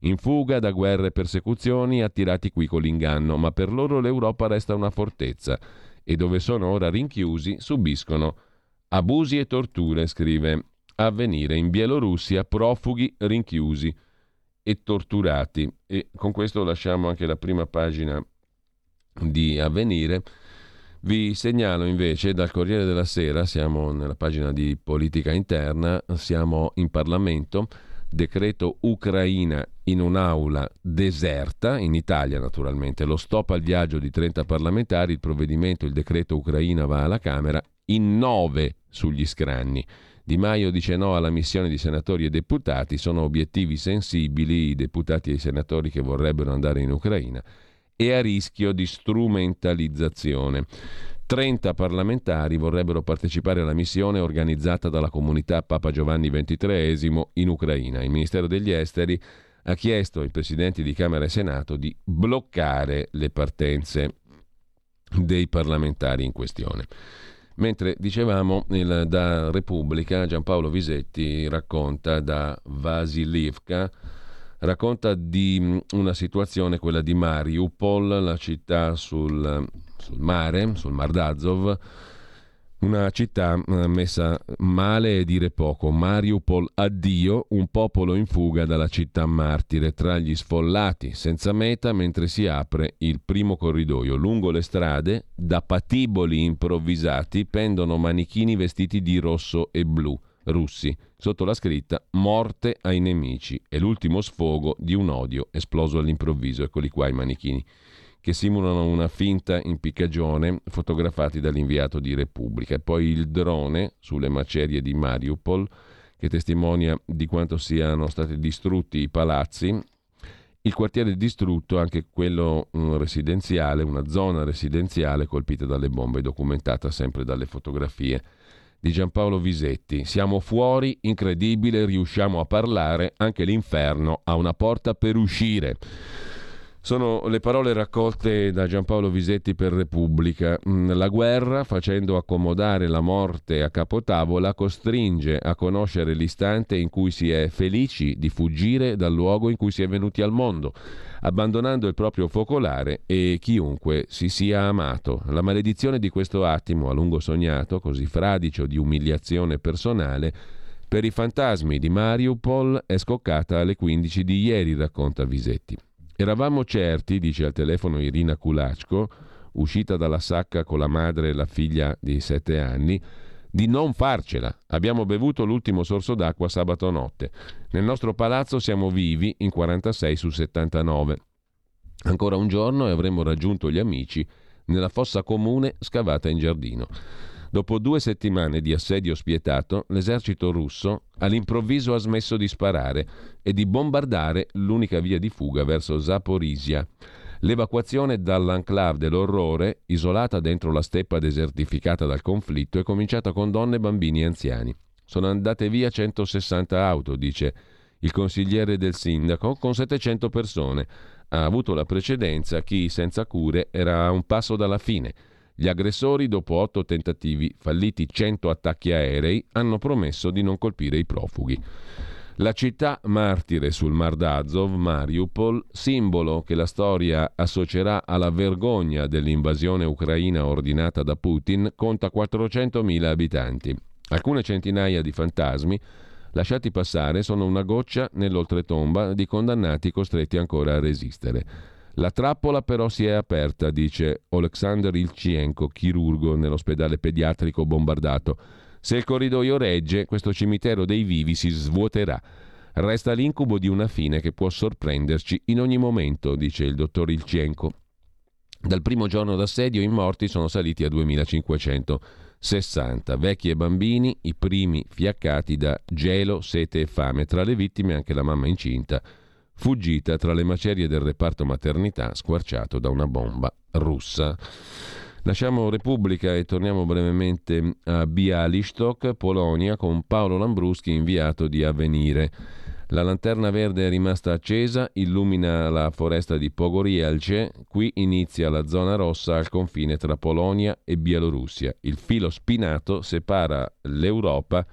Speaker 1: in fuga da guerre e persecuzioni attirati qui con l'inganno, ma per loro l'Europa resta una fortezza e dove sono ora rinchiusi subiscono abusi e torture, scrive Avvenire in Bielorussia, profughi rinchiusi e torturati. E con questo lasciamo anche la prima pagina di Avvenire. Vi segnalo invece dal Corriere della Sera, siamo nella pagina di politica interna, siamo in Parlamento decreto Ucraina in un'aula deserta, in Italia naturalmente, lo stop al viaggio di 30 parlamentari, il provvedimento, il decreto Ucraina va alla Camera, in 9 sugli scranni. Di Maio dice no alla missione di senatori e deputati, sono obiettivi sensibili i deputati e i senatori che vorrebbero andare in Ucraina e a rischio di strumentalizzazione. 30 parlamentari vorrebbero partecipare alla missione organizzata dalla comunità Papa Giovanni XXIII in Ucraina. Il Ministero degli Esteri ha chiesto ai presidenti di Camera e Senato di bloccare le partenze dei parlamentari in questione. Mentre dicevamo il, da Repubblica Giampaolo Visetti racconta da Vasilivka racconta di una situazione, quella di Mariupol, la città sul sul mare, sul Mar d'Azov, una città eh, messa male e dire poco. Mariupol addio, un popolo in fuga dalla città martire tra gli sfollati, senza meta, mentre si apre il primo corridoio. Lungo le strade, da patiboli improvvisati, pendono manichini vestiti di rosso e blu, russi, sotto la scritta Morte ai nemici. È l'ultimo sfogo di un odio esploso all'improvviso. Eccoli qua i manichini che simulano una finta impiccagione fotografati dall'inviato di Repubblica. E poi il drone sulle macerie di Mariupol che testimonia di quanto siano stati distrutti i palazzi. Il quartiere distrutto, anche quello mm, residenziale, una zona residenziale colpita dalle bombe, documentata sempre dalle fotografie di Giampaolo Visetti. Siamo fuori, incredibile, riusciamo a parlare, anche l'inferno ha una porta per uscire. Sono le parole raccolte da Giampaolo Visetti per Repubblica. Mm, la guerra, facendo accomodare la morte a capotavola, costringe a conoscere l'istante in cui si è felici di fuggire dal luogo in cui si è venuti al mondo, abbandonando il proprio focolare e chiunque si sia amato. La maledizione di questo attimo a lungo sognato, così fradicio di umiliazione personale, per i fantasmi di Mariupol è scoccata alle 15 di ieri, racconta Visetti. Eravamo certi, dice al telefono Irina Kulacko, uscita dalla sacca con la madre e la figlia di sette anni, di non farcela. Abbiamo bevuto l'ultimo sorso d'acqua sabato notte. Nel nostro palazzo siamo vivi in 46 su 79. Ancora un giorno e avremmo raggiunto gli amici nella fossa comune scavata in giardino. Dopo due settimane di assedio spietato, l'esercito russo all'improvviso ha smesso di sparare e di bombardare l'unica via di fuga verso Zaporizia. L'evacuazione dall'enclave dell'orrore, isolata dentro la steppa desertificata dal conflitto, è cominciata con donne, bambini e anziani. Sono andate via 160 auto, dice il consigliere del sindaco, con 700 persone. Ha avuto la precedenza chi senza cure era a un passo dalla fine. Gli aggressori, dopo otto tentativi, falliti 100 attacchi aerei, hanno promesso di non colpire i profughi. La città martire sul Mar d'Azov, Mariupol, simbolo che la storia associerà alla vergogna dell'invasione ucraina ordinata da Putin, conta 400.000 abitanti. Alcune centinaia di fantasmi lasciati passare sono una goccia nell'oltretomba di condannati costretti ancora a resistere. La trappola però si è aperta, dice Oleksandr Ilchienko, chirurgo nell'ospedale pediatrico bombardato. Se il corridoio regge, questo cimitero dei vivi si svuoterà. Resta l'incubo di una fine che può sorprenderci in ogni momento, dice il dottor Ilcienko. Dal primo giorno d'assedio i morti sono saliti a 2560, vecchi e bambini, i primi fiaccati da gelo, sete e fame, tra le vittime anche la mamma incinta, fuggita tra le macerie del reparto maternità squarciato da una bomba russa. Lasciamo Repubblica e torniamo brevemente a Bialystok, Polonia, con Paolo Lambruschi, inviato di Avvenire. La lanterna verde è rimasta accesa, illumina la foresta di Pogorielce, qui inizia la zona rossa al confine tra Polonia e Bielorussia. Il filo spinato separa l'Europa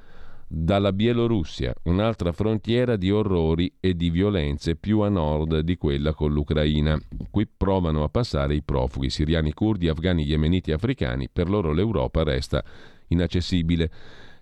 Speaker 1: dalla Bielorussia, un'altra frontiera di orrori e di violenze più a nord di quella con l'Ucraina. Qui provano a passare i profughi siriani, curdi, afghani, yemeniti, africani, per loro l'Europa resta inaccessibile.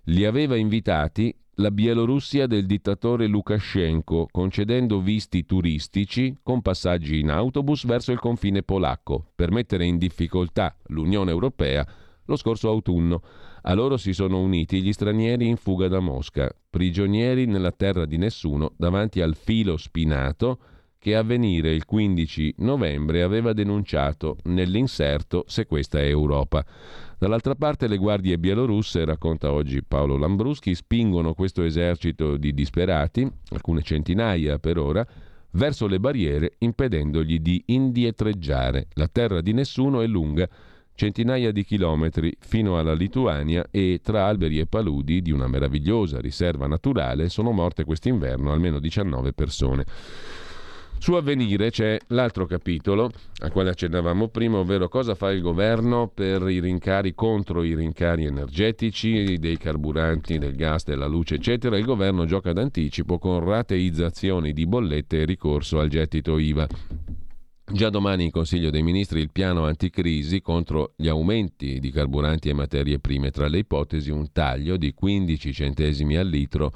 Speaker 1: Li aveva invitati la Bielorussia del dittatore Lukashenko, concedendo visti turistici con passaggi in autobus verso il confine polacco, per mettere in difficoltà l'Unione Europea lo scorso autunno. A loro si sono uniti gli stranieri in fuga da Mosca, prigionieri nella terra di nessuno davanti al filo spinato che a venire il 15 novembre aveva denunciato nell'inserto Se questa è Europa. Dall'altra parte le guardie bielorusse, racconta oggi Paolo Lambruschi, spingono questo esercito di disperati, alcune centinaia per ora, verso le barriere impedendogli di indietreggiare. La terra di nessuno è lunga centinaia di chilometri fino alla Lituania e tra alberi e paludi di una meravigliosa riserva naturale sono morte quest'inverno almeno 19 persone. Su avvenire c'è l'altro capitolo al quale accennavamo prima, ovvero cosa fa il governo per i rincari contro i rincari energetici, dei carburanti, del gas, della luce, eccetera. Il governo gioca d'anticipo con rateizzazioni di bollette e ricorso al gettito IVA. Già domani in Consiglio dei Ministri il piano anticrisi contro gli aumenti di carburanti e materie prime, tra le ipotesi un taglio di 15 centesimi al litro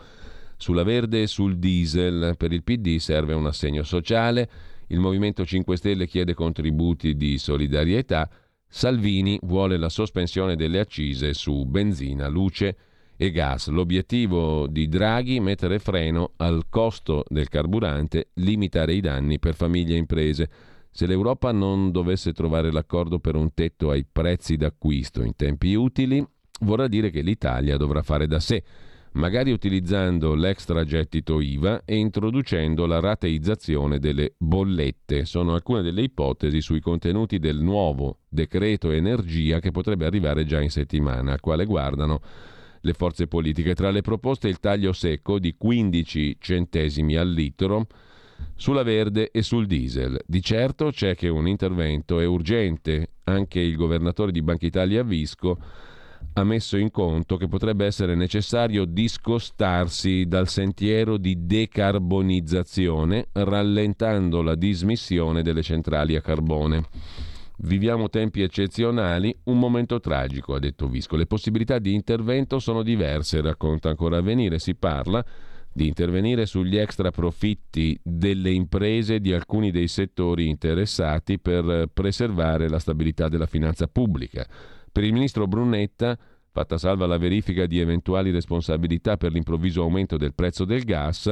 Speaker 1: sulla verde e sul diesel. Per il PD serve un assegno sociale, il Movimento 5 Stelle chiede contributi di solidarietà, Salvini vuole la sospensione delle accise su benzina, luce e gas. L'obiettivo di Draghi mettere freno al costo del carburante, limitare i danni per famiglie e imprese. Se l'Europa non dovesse trovare l'accordo per un tetto ai prezzi d'acquisto in tempi utili, vorrà dire che l'Italia dovrà fare da sé, magari utilizzando l'extragettito IVA e introducendo la rateizzazione delle bollette. Sono alcune delle ipotesi sui contenuti del nuovo decreto energia che potrebbe arrivare già in settimana, al quale guardano le forze politiche. Tra le proposte il taglio secco di 15 centesimi al litro sulla verde e sul diesel. Di certo c'è che un intervento è urgente. Anche il governatore di Banca Italia Visco ha messo in conto che potrebbe essere necessario discostarsi dal sentiero di decarbonizzazione, rallentando la dismissione delle centrali a carbone. Viviamo tempi eccezionali, un momento tragico, ha detto Visco. Le possibilità di intervento sono diverse, racconta ancora a venire. Si parla di intervenire sugli extra profitti delle imprese di alcuni dei settori interessati per preservare la stabilità della finanza pubblica. Per il ministro Brunetta, fatta salva la verifica di eventuali responsabilità per l'improvviso aumento del prezzo del gas,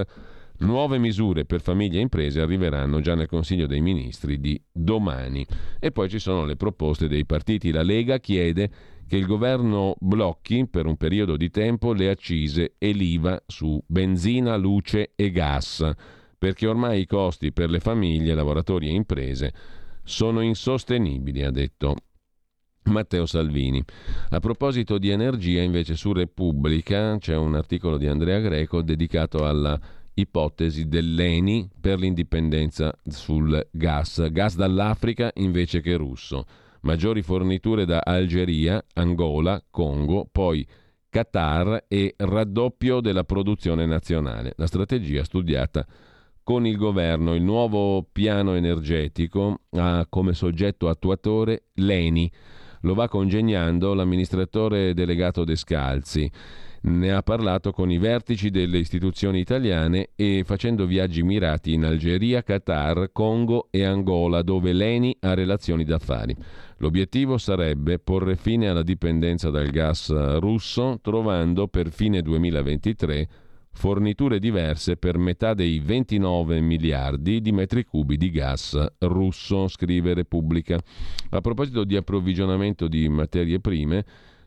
Speaker 1: Nuove misure per famiglie e imprese arriveranno già nel Consiglio dei Ministri di domani. E poi ci sono le proposte dei partiti. La Lega chiede che il governo blocchi per un periodo di tempo le accise e l'IVA su benzina, luce e gas, perché ormai i costi per le famiglie, lavoratori e imprese sono insostenibili, ha detto Matteo Salvini. A proposito di energia, invece, su Repubblica c'è un articolo di Andrea Greco dedicato alla ipotesi dell'ENI per l'indipendenza sul gas, gas dall'Africa invece che russo maggiori forniture da Algeria, Angola, Congo, poi Qatar e raddoppio della produzione nazionale. La strategia studiata con il governo, il nuovo piano energetico ha come soggetto attuatore l'ENI, lo va congegnando l'amministratore delegato Descalzi. Ne ha parlato con i vertici delle istituzioni italiane e facendo viaggi mirati in Algeria, Qatar, Congo e Angola, dove l'ENI ha relazioni d'affari. L'obiettivo sarebbe porre fine alla dipendenza dal gas russo, trovando per fine 2023 forniture diverse per metà dei 29 miliardi di metri cubi di gas russo, scrive Repubblica. A proposito di approvvigionamento di materie prime,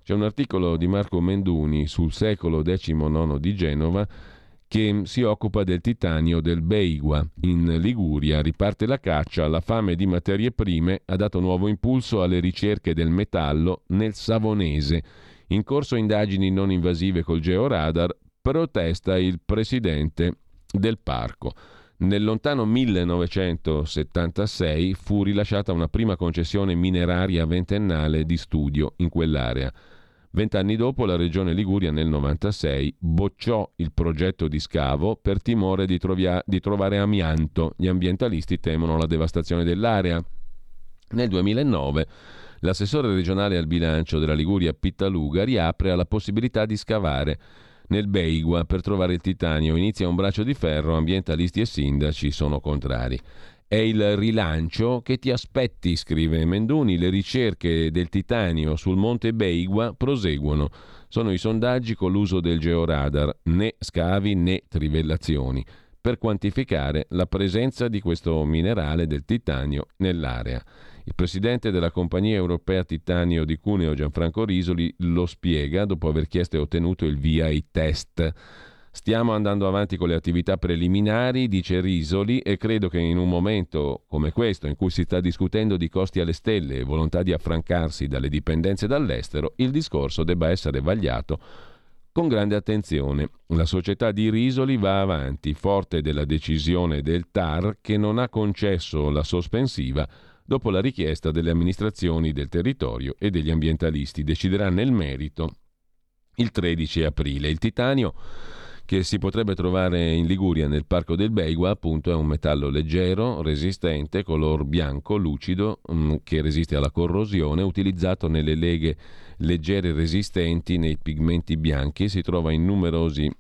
Speaker 1: c'è un articolo di Marco Menduni sul secolo XIX di Genova che si occupa del titanio del Beigua. In Liguria riparte la caccia, la fame di materie prime ha dato nuovo impulso alle ricerche del metallo nel Savonese. In corso indagini non invasive col georadar, protesta il presidente del parco. Nel lontano 1976 fu rilasciata una prima concessione mineraria ventennale di studio in quell'area. Vent'anni dopo la regione Liguria nel 96 bocciò il progetto di scavo per timore di, trovia- di trovare amianto. Gli ambientalisti temono la devastazione dell'area. Nel 2009 l'assessore regionale al bilancio della Liguria Pittaluga riapre alla possibilità di scavare nel Beigua per trovare il titanio. Inizia un braccio di ferro, ambientalisti e sindaci sono contrari. È il rilancio che ti aspetti, scrive Menduni. Le ricerche del titanio sul monte Beigua proseguono. Sono i sondaggi con l'uso del georadar, né scavi né trivellazioni, per quantificare la presenza di questo minerale del titanio nell'area. Il presidente della compagnia europea Titanio di Cuneo, Gianfranco Risoli, lo spiega dopo aver chiesto e ottenuto il via ai test. Stiamo andando avanti con le attività preliminari, dice Risoli, e credo che in un momento come questo, in cui si sta discutendo di costi alle stelle e volontà di affrancarsi dalle dipendenze dall'estero, il discorso debba essere vagliato con grande attenzione. La società di Risoli va avanti, forte della decisione del TAR che non ha concesso la sospensiva dopo la richiesta delle amministrazioni del territorio e degli ambientalisti. Deciderà nel merito il 13 aprile. Il titanio che si potrebbe trovare in Liguria nel parco del Beigua, appunto è un metallo leggero, resistente, color bianco, lucido, mm, che resiste alla corrosione, utilizzato nelle leghe leggere resistenti, nei pigmenti bianchi, si trova in numerosi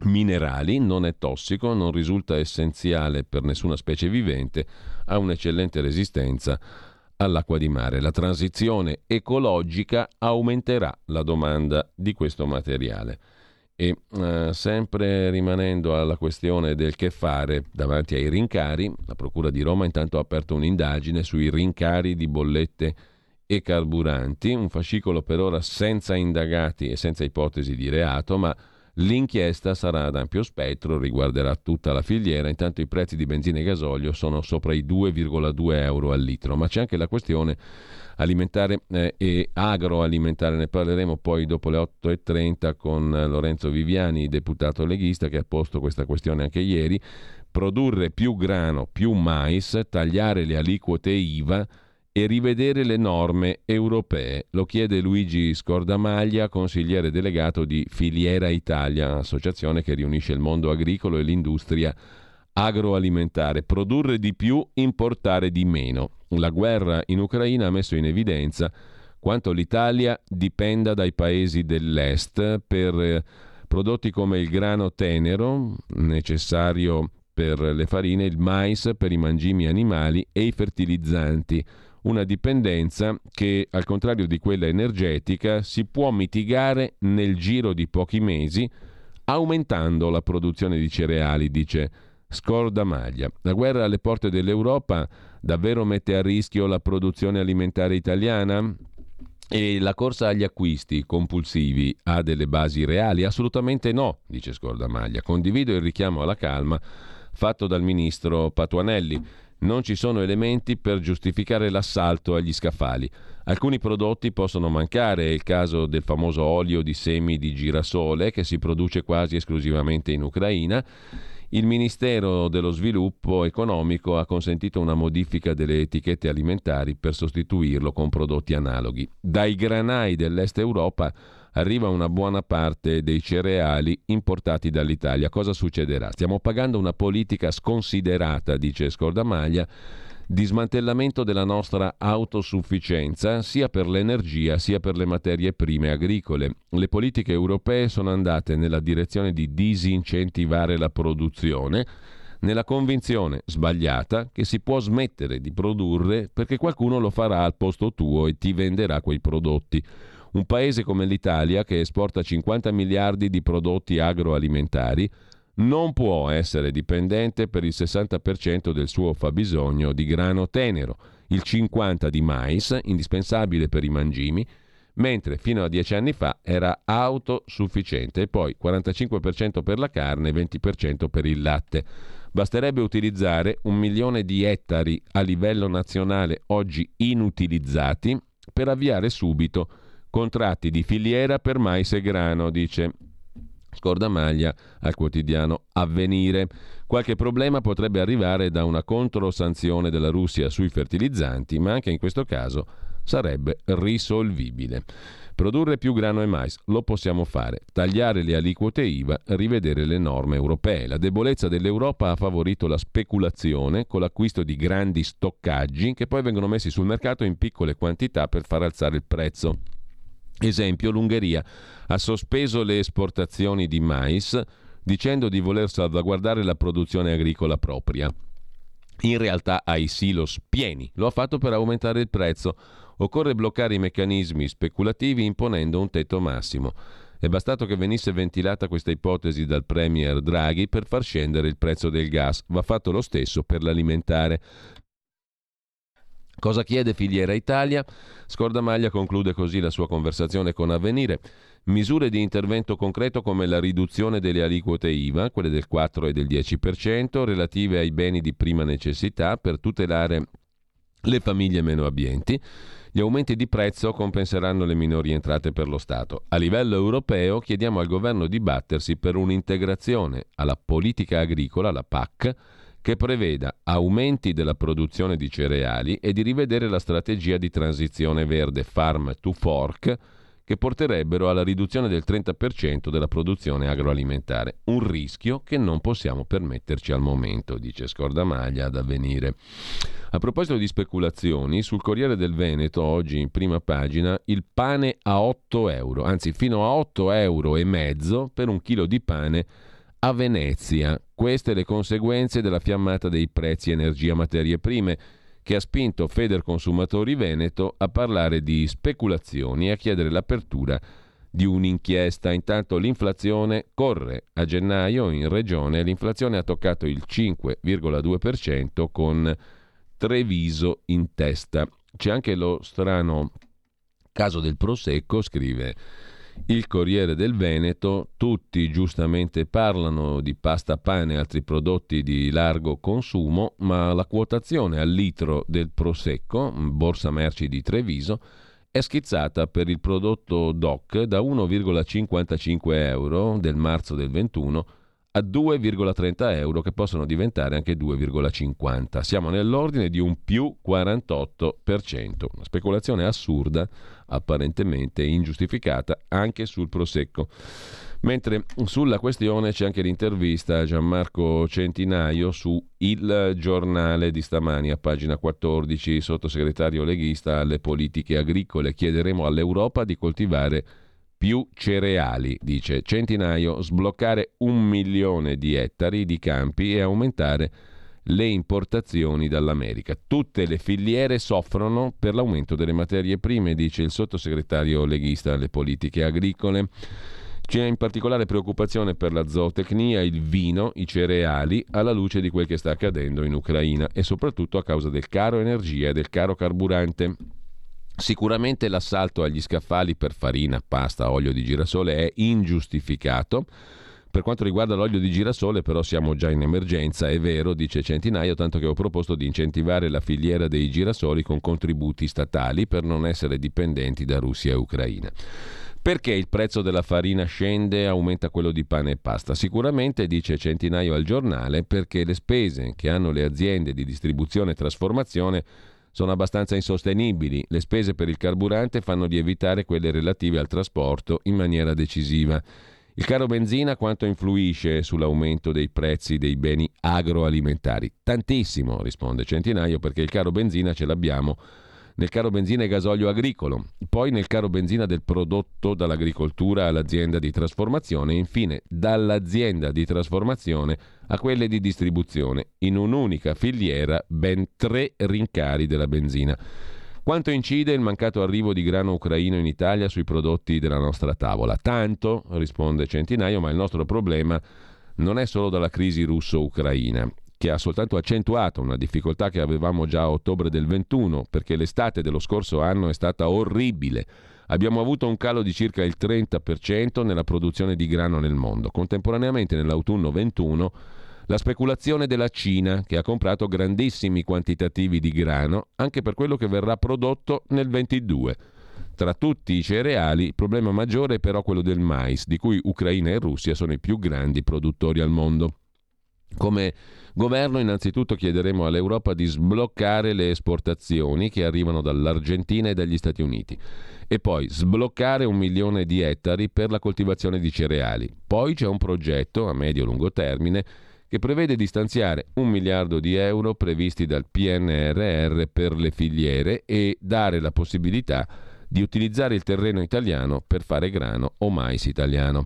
Speaker 1: minerali, non è tossico, non risulta essenziale per nessuna specie vivente, ha un'eccellente resistenza all'acqua di mare. La transizione ecologica aumenterà la domanda di questo materiale. E eh, sempre rimanendo alla questione del che fare davanti ai rincari, la Procura di Roma intanto ha aperto un'indagine sui rincari di bollette e carburanti, un fascicolo per ora senza indagati e senza ipotesi di reato, ma l'inchiesta sarà ad ampio spettro, riguarderà tutta la filiera, intanto i prezzi di benzina e gasolio sono sopra i 2,2 euro al litro, ma c'è anche la questione alimentare eh, e agroalimentare. Ne parleremo poi dopo le 8.30 con Lorenzo Viviani, deputato leghista, che ha posto questa questione anche ieri. Produrre più grano, più mais, tagliare le aliquote IVA e rivedere le norme europee. Lo chiede Luigi Scordamaglia, consigliere delegato di Filiera Italia, associazione che riunisce il mondo agricolo e l'industria agroalimentare. Produrre di più, importare di meno. La guerra in Ucraina ha messo in evidenza quanto l'Italia dipenda dai paesi dell'est per eh, prodotti come il grano tenero, necessario per le farine, il mais per i mangimi animali e i fertilizzanti. Una dipendenza che, al contrario di quella energetica, si può mitigare nel giro di pochi mesi aumentando la produzione di cereali, dice Scordamaglia. La guerra alle porte dell'Europa davvero mette a rischio la produzione alimentare italiana? E la corsa agli acquisti compulsivi ha delle basi reali? Assolutamente no, dice Scordamaglia. Condivido il richiamo alla calma fatto dal ministro Patuanelli. Non ci sono elementi per giustificare l'assalto agli scaffali. Alcuni prodotti possono mancare, è il caso del famoso olio di semi di girasole che si produce quasi esclusivamente in Ucraina il Ministero dello Sviluppo Economico ha consentito una modifica delle etichette alimentari per sostituirlo con prodotti analoghi. Dai granai dell'Est Europa arriva una buona parte dei cereali importati dall'Italia. Cosa succederà? Stiamo pagando una politica sconsiderata, dice Scordamaglia, dismantellamento della nostra autosufficienza sia per l'energia sia per le materie prime agricole. Le politiche europee sono andate nella direzione di disincentivare la produzione, nella convinzione sbagliata che si può smettere di produrre perché qualcuno lo farà al posto tuo e ti venderà quei prodotti. Un paese come l'Italia, che esporta 50 miliardi di prodotti agroalimentari, non può essere dipendente per il 60% del suo fabbisogno di grano tenero, il 50% di mais, indispensabile per i mangimi, mentre fino a dieci anni fa era autosufficiente e poi 45% per la carne e 20% per il latte. Basterebbe utilizzare un milione di ettari a livello nazionale oggi inutilizzati per avviare subito contratti di filiera per mais e grano, dice Scordamaglia al quotidiano Avvenire. Qualche problema potrebbe arrivare da una controsanzione della Russia sui fertilizzanti, ma anche in questo caso sarebbe risolvibile. Produrre più grano e mais lo possiamo fare, tagliare le aliquote IVA, rivedere le norme europee. La debolezza dell'Europa ha favorito la speculazione con l'acquisto di grandi stoccaggi che poi vengono messi sul mercato in piccole quantità per far alzare il prezzo. Esempio, l'Ungheria ha sospeso le esportazioni di mais dicendo di voler salvaguardare la produzione agricola propria. In realtà ha i silos pieni, lo ha fatto per aumentare il prezzo. Occorre bloccare i meccanismi speculativi imponendo un tetto massimo. È bastato che venisse ventilata questa ipotesi dal Premier Draghi per far scendere il prezzo del gas. Va fatto lo stesso per l'alimentare. Cosa chiede Filiera Italia? Scordamaglia conclude così la sua conversazione con Avvenire. Misure di intervento concreto come la riduzione delle aliquote IVA, quelle del 4 e del 10%, relative ai beni di prima necessità per tutelare le famiglie meno abbienti. Gli aumenti di prezzo compenseranno le minori entrate per lo Stato. A livello europeo chiediamo al governo di battersi per un'integrazione alla politica agricola, la PAC, che preveda aumenti della produzione di cereali e di rivedere la strategia di transizione verde Farm to Fork che porterebbero alla riduzione del 30% della produzione agroalimentare. Un rischio che non possiamo permetterci al momento, dice Scordamaglia ad avvenire. A proposito di speculazioni, sul Corriere del Veneto oggi in prima pagina il pane a 8 euro, anzi fino a 8 euro e mezzo per un chilo di pane a Venezia. Queste le conseguenze della fiammata dei prezzi energia materie prime che ha spinto Feder Consumatori Veneto a parlare di speculazioni e a chiedere l'apertura di un'inchiesta. Intanto l'inflazione corre. A gennaio in regione l'inflazione ha toccato il 5,2% con Treviso in testa. C'è anche lo strano caso del Prosecco, scrive il Corriere del Veneto, tutti giustamente parlano di pasta pane e altri prodotti di largo consumo, ma la quotazione al litro del Prosecco, borsa merci di Treviso, è schizzata per il prodotto DOC da 1,55 euro del marzo del 21 a 2,30 euro che possono diventare anche 2,50. Siamo nell'ordine di un più 48%. Una speculazione assurda, apparentemente ingiustificata anche sul prosecco. Mentre sulla questione c'è anche l'intervista a Gianmarco Centinaio su Il Giornale di stamani, a pagina 14, sottosegretario leghista alle politiche agricole. Chiederemo all'Europa di coltivare più cereali, dice Centinaio, sbloccare un milione di ettari di campi e aumentare le importazioni dall'America. Tutte le filiere soffrono per l'aumento delle materie prime, dice il sottosegretario leghista alle politiche agricole. C'è in particolare preoccupazione per la zootecnia, il vino, i cereali, alla luce di quel che sta accadendo in Ucraina e soprattutto a causa del caro energia e del caro carburante. Sicuramente l'assalto agli scaffali per farina, pasta, olio di girasole è ingiustificato. Per quanto riguarda l'olio di girasole però siamo già in emergenza, è vero, dice Centinaio, tanto che ho proposto di incentivare la filiera dei girasoli con contributi statali per non essere dipendenti da Russia e Ucraina. Perché il prezzo della farina scende e aumenta quello di pane e pasta? Sicuramente, dice Centinaio al giornale, perché le spese che hanno le aziende di distribuzione e trasformazione sono abbastanza insostenibili. Le spese per il carburante fanno lievitare quelle relative al trasporto in maniera decisiva. Il caro benzina quanto influisce sull'aumento dei prezzi dei beni agroalimentari? Tantissimo, risponde Centinaio, perché il caro benzina ce l'abbiamo nel caro benzina e gasolio agricolo, poi nel caro benzina del prodotto dall'agricoltura all'azienda di trasformazione e infine dall'azienda di trasformazione a quelle di distribuzione, in un'unica filiera ben tre rincari della benzina. Quanto incide il mancato arrivo di grano ucraino in Italia sui prodotti della nostra tavola? Tanto, risponde Centinaio, ma il nostro problema non è solo dalla crisi russo-ucraina, che ha soltanto accentuato una difficoltà che avevamo già a ottobre del 21, perché l'estate dello scorso anno è stata orribile. Abbiamo avuto un calo di circa il 30% nella produzione di grano nel mondo. Contemporaneamente nell'autunno 21 la speculazione della Cina, che ha comprato grandissimi quantitativi di grano, anche per quello che verrà prodotto nel 22. Tra tutti i cereali, il problema maggiore è però quello del mais, di cui Ucraina e Russia sono i più grandi produttori al mondo. Come governo innanzitutto chiederemo all'Europa di sbloccare le esportazioni che arrivano dall'Argentina e dagli Stati Uniti e poi sbloccare un milione di ettari per la coltivazione di cereali. Poi c'è un progetto a medio-lungo termine che prevede di stanziare un miliardo di euro previsti dal PNRR per le filiere e dare la possibilità di utilizzare il terreno italiano per fare grano o mais italiano.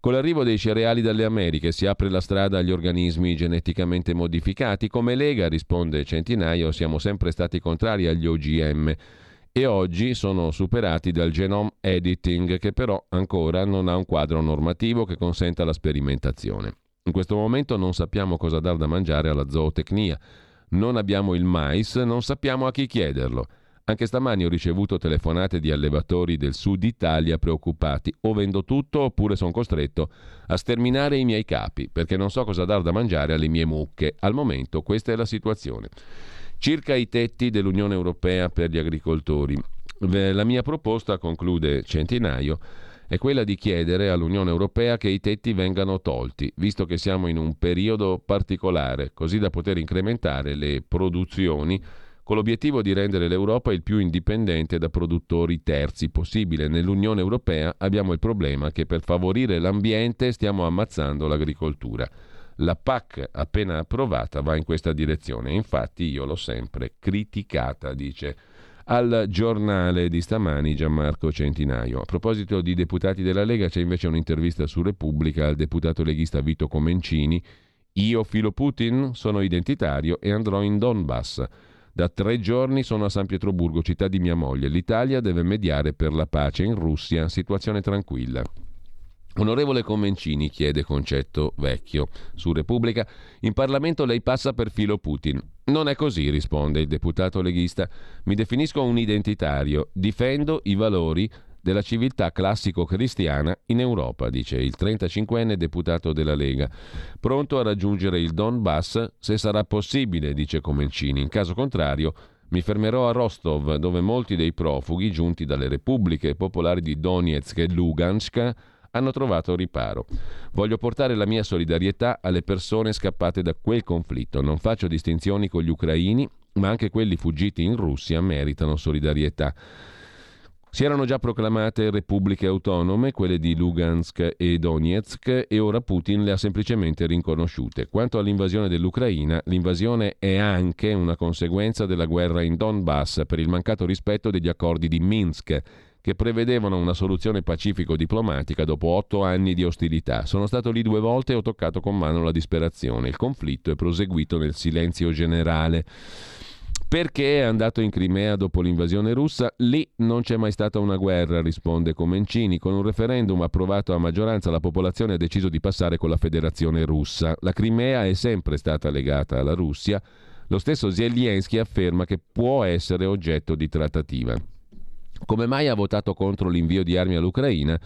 Speaker 1: Con l'arrivo dei cereali dalle Americhe si apre la strada agli organismi geneticamente modificati. Come Lega, risponde Centinaio, siamo sempre stati contrari agli OGM e oggi sono superati dal genome editing che però ancora non ha un quadro normativo che consenta la sperimentazione. In questo momento non sappiamo cosa dar da mangiare alla zootecnia, non abbiamo il mais, non sappiamo a chi chiederlo. Anche stamani ho ricevuto telefonate di allevatori del sud Italia preoccupati. O vendo tutto oppure sono costretto a sterminare i miei capi perché non so cosa dar da mangiare alle mie mucche. Al momento questa è la situazione. Circa i tetti dell'Unione Europea per gli agricoltori. La mia proposta, conclude Centinaio, è quella di chiedere all'Unione Europea che i tetti vengano tolti, visto che siamo in un periodo particolare, così da poter incrementare le produzioni con l'obiettivo di rendere l'Europa il più indipendente da produttori terzi possibile. Nell'Unione Europea abbiamo il problema che per favorire l'ambiente stiamo ammazzando l'agricoltura. La PAC appena approvata va in questa direzione, infatti io l'ho sempre criticata, dice al giornale di stamani Gianmarco Centinaio. A proposito di deputati della Lega c'è invece un'intervista su Repubblica al deputato leghista Vito Comencini. Io filo Putin, sono identitario e andrò in Donbass. Da tre giorni sono a San Pietroburgo, città di mia moglie. L'Italia deve mediare per la pace in Russia, situazione tranquilla. Onorevole Comencini, chiede Concetto Vecchio su Repubblica, in Parlamento lei passa per filo Putin. Non è così, risponde il deputato leghista. Mi definisco un identitario, difendo i valori della civiltà classico-cristiana in Europa, dice il 35enne deputato della Lega. Pronto a raggiungere il Donbass se sarà possibile, dice Comencini. In caso contrario, mi fermerò a Rostov, dove molti dei profughi giunti dalle repubbliche popolari di Donetsk e Lugansk hanno trovato riparo. Voglio portare la mia solidarietà alle persone scappate da quel conflitto. Non faccio distinzioni con gli ucraini, ma anche quelli fuggiti in Russia meritano solidarietà. Si erano già proclamate repubbliche autonome, quelle di Lugansk e Donetsk, e ora Putin le ha semplicemente rinconosciute. Quanto all'invasione dell'Ucraina, l'invasione è anche una conseguenza della guerra in Donbass per il mancato rispetto degli accordi di Minsk che prevedevano una soluzione pacifico-diplomatica dopo otto anni di ostilità. Sono stato lì due volte e ho toccato con mano la disperazione. Il conflitto è proseguito nel silenzio generale. Perché è andato in Crimea dopo l'invasione russa? Lì non c'è mai stata una guerra, risponde Comencini. Con un referendum approvato a maggioranza la popolazione ha deciso di passare con la federazione russa. La Crimea è sempre stata legata alla Russia. Lo stesso Zelensky afferma che può essere oggetto di trattativa. Come mai ha votato contro l'invio di armi all'Ucraina?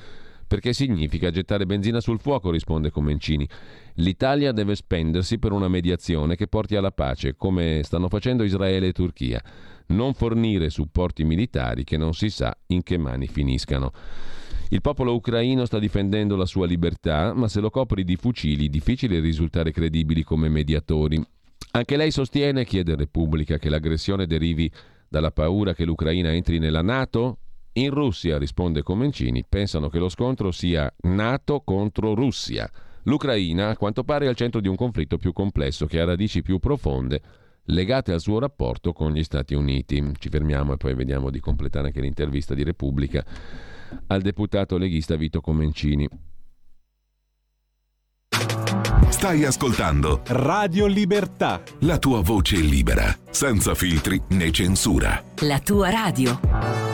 Speaker 1: Perché significa gettare benzina sul fuoco, risponde Comencini. L'Italia deve spendersi per una mediazione che porti alla pace, come stanno facendo Israele e Turchia. Non fornire supporti militari che non si sa in che mani finiscano. Il popolo ucraino sta difendendo la sua libertà, ma se lo copri di fucili, difficile risultare credibili come mediatori. Anche lei sostiene, chiede Repubblica, che l'aggressione derivi dalla paura che l'Ucraina entri nella Nato? In Russia, risponde Comencini, pensano che lo scontro sia NATO contro Russia. L'Ucraina, a quanto pare, è al centro di un conflitto più complesso che ha radici più profonde legate al suo rapporto con gli Stati Uniti. Ci fermiamo e poi vediamo di completare anche l'intervista di Repubblica al deputato leghista Vito Comencini.
Speaker 2: Stai ascoltando
Speaker 3: Radio Libertà.
Speaker 2: La tua voce libera, senza filtri né censura.
Speaker 4: La tua radio.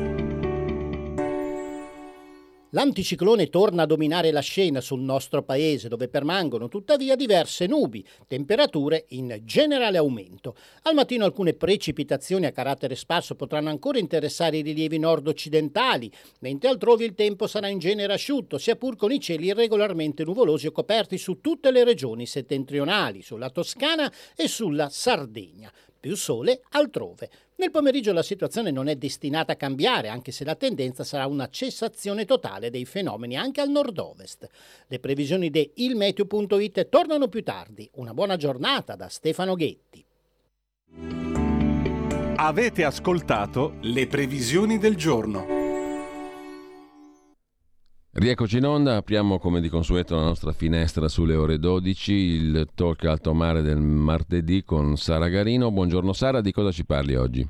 Speaker 5: L'anticiclone torna a dominare la scena sul nostro paese, dove permangono tuttavia diverse nubi, temperature in generale aumento. Al mattino alcune precipitazioni a carattere sparso potranno ancora interessare i rilievi nord-occidentali, mentre altrove il tempo sarà in genere asciutto, sia pur con i cieli irregolarmente nuvolosi o coperti su tutte le regioni settentrionali, sulla Toscana e sulla Sardegna più sole altrove. Nel pomeriggio la situazione non è destinata a cambiare, anche se la tendenza sarà una cessazione totale dei fenomeni anche al nord-ovest. Le previsioni di ilmeteo.it tornano più tardi. Una buona giornata da Stefano Ghetti.
Speaker 3: Avete ascoltato le previsioni del giorno.
Speaker 1: Rieccoci in onda, apriamo come di consueto la nostra finestra sulle ore 12, il talk alto mare del martedì con Sara Garino. Buongiorno Sara, di cosa ci parli oggi?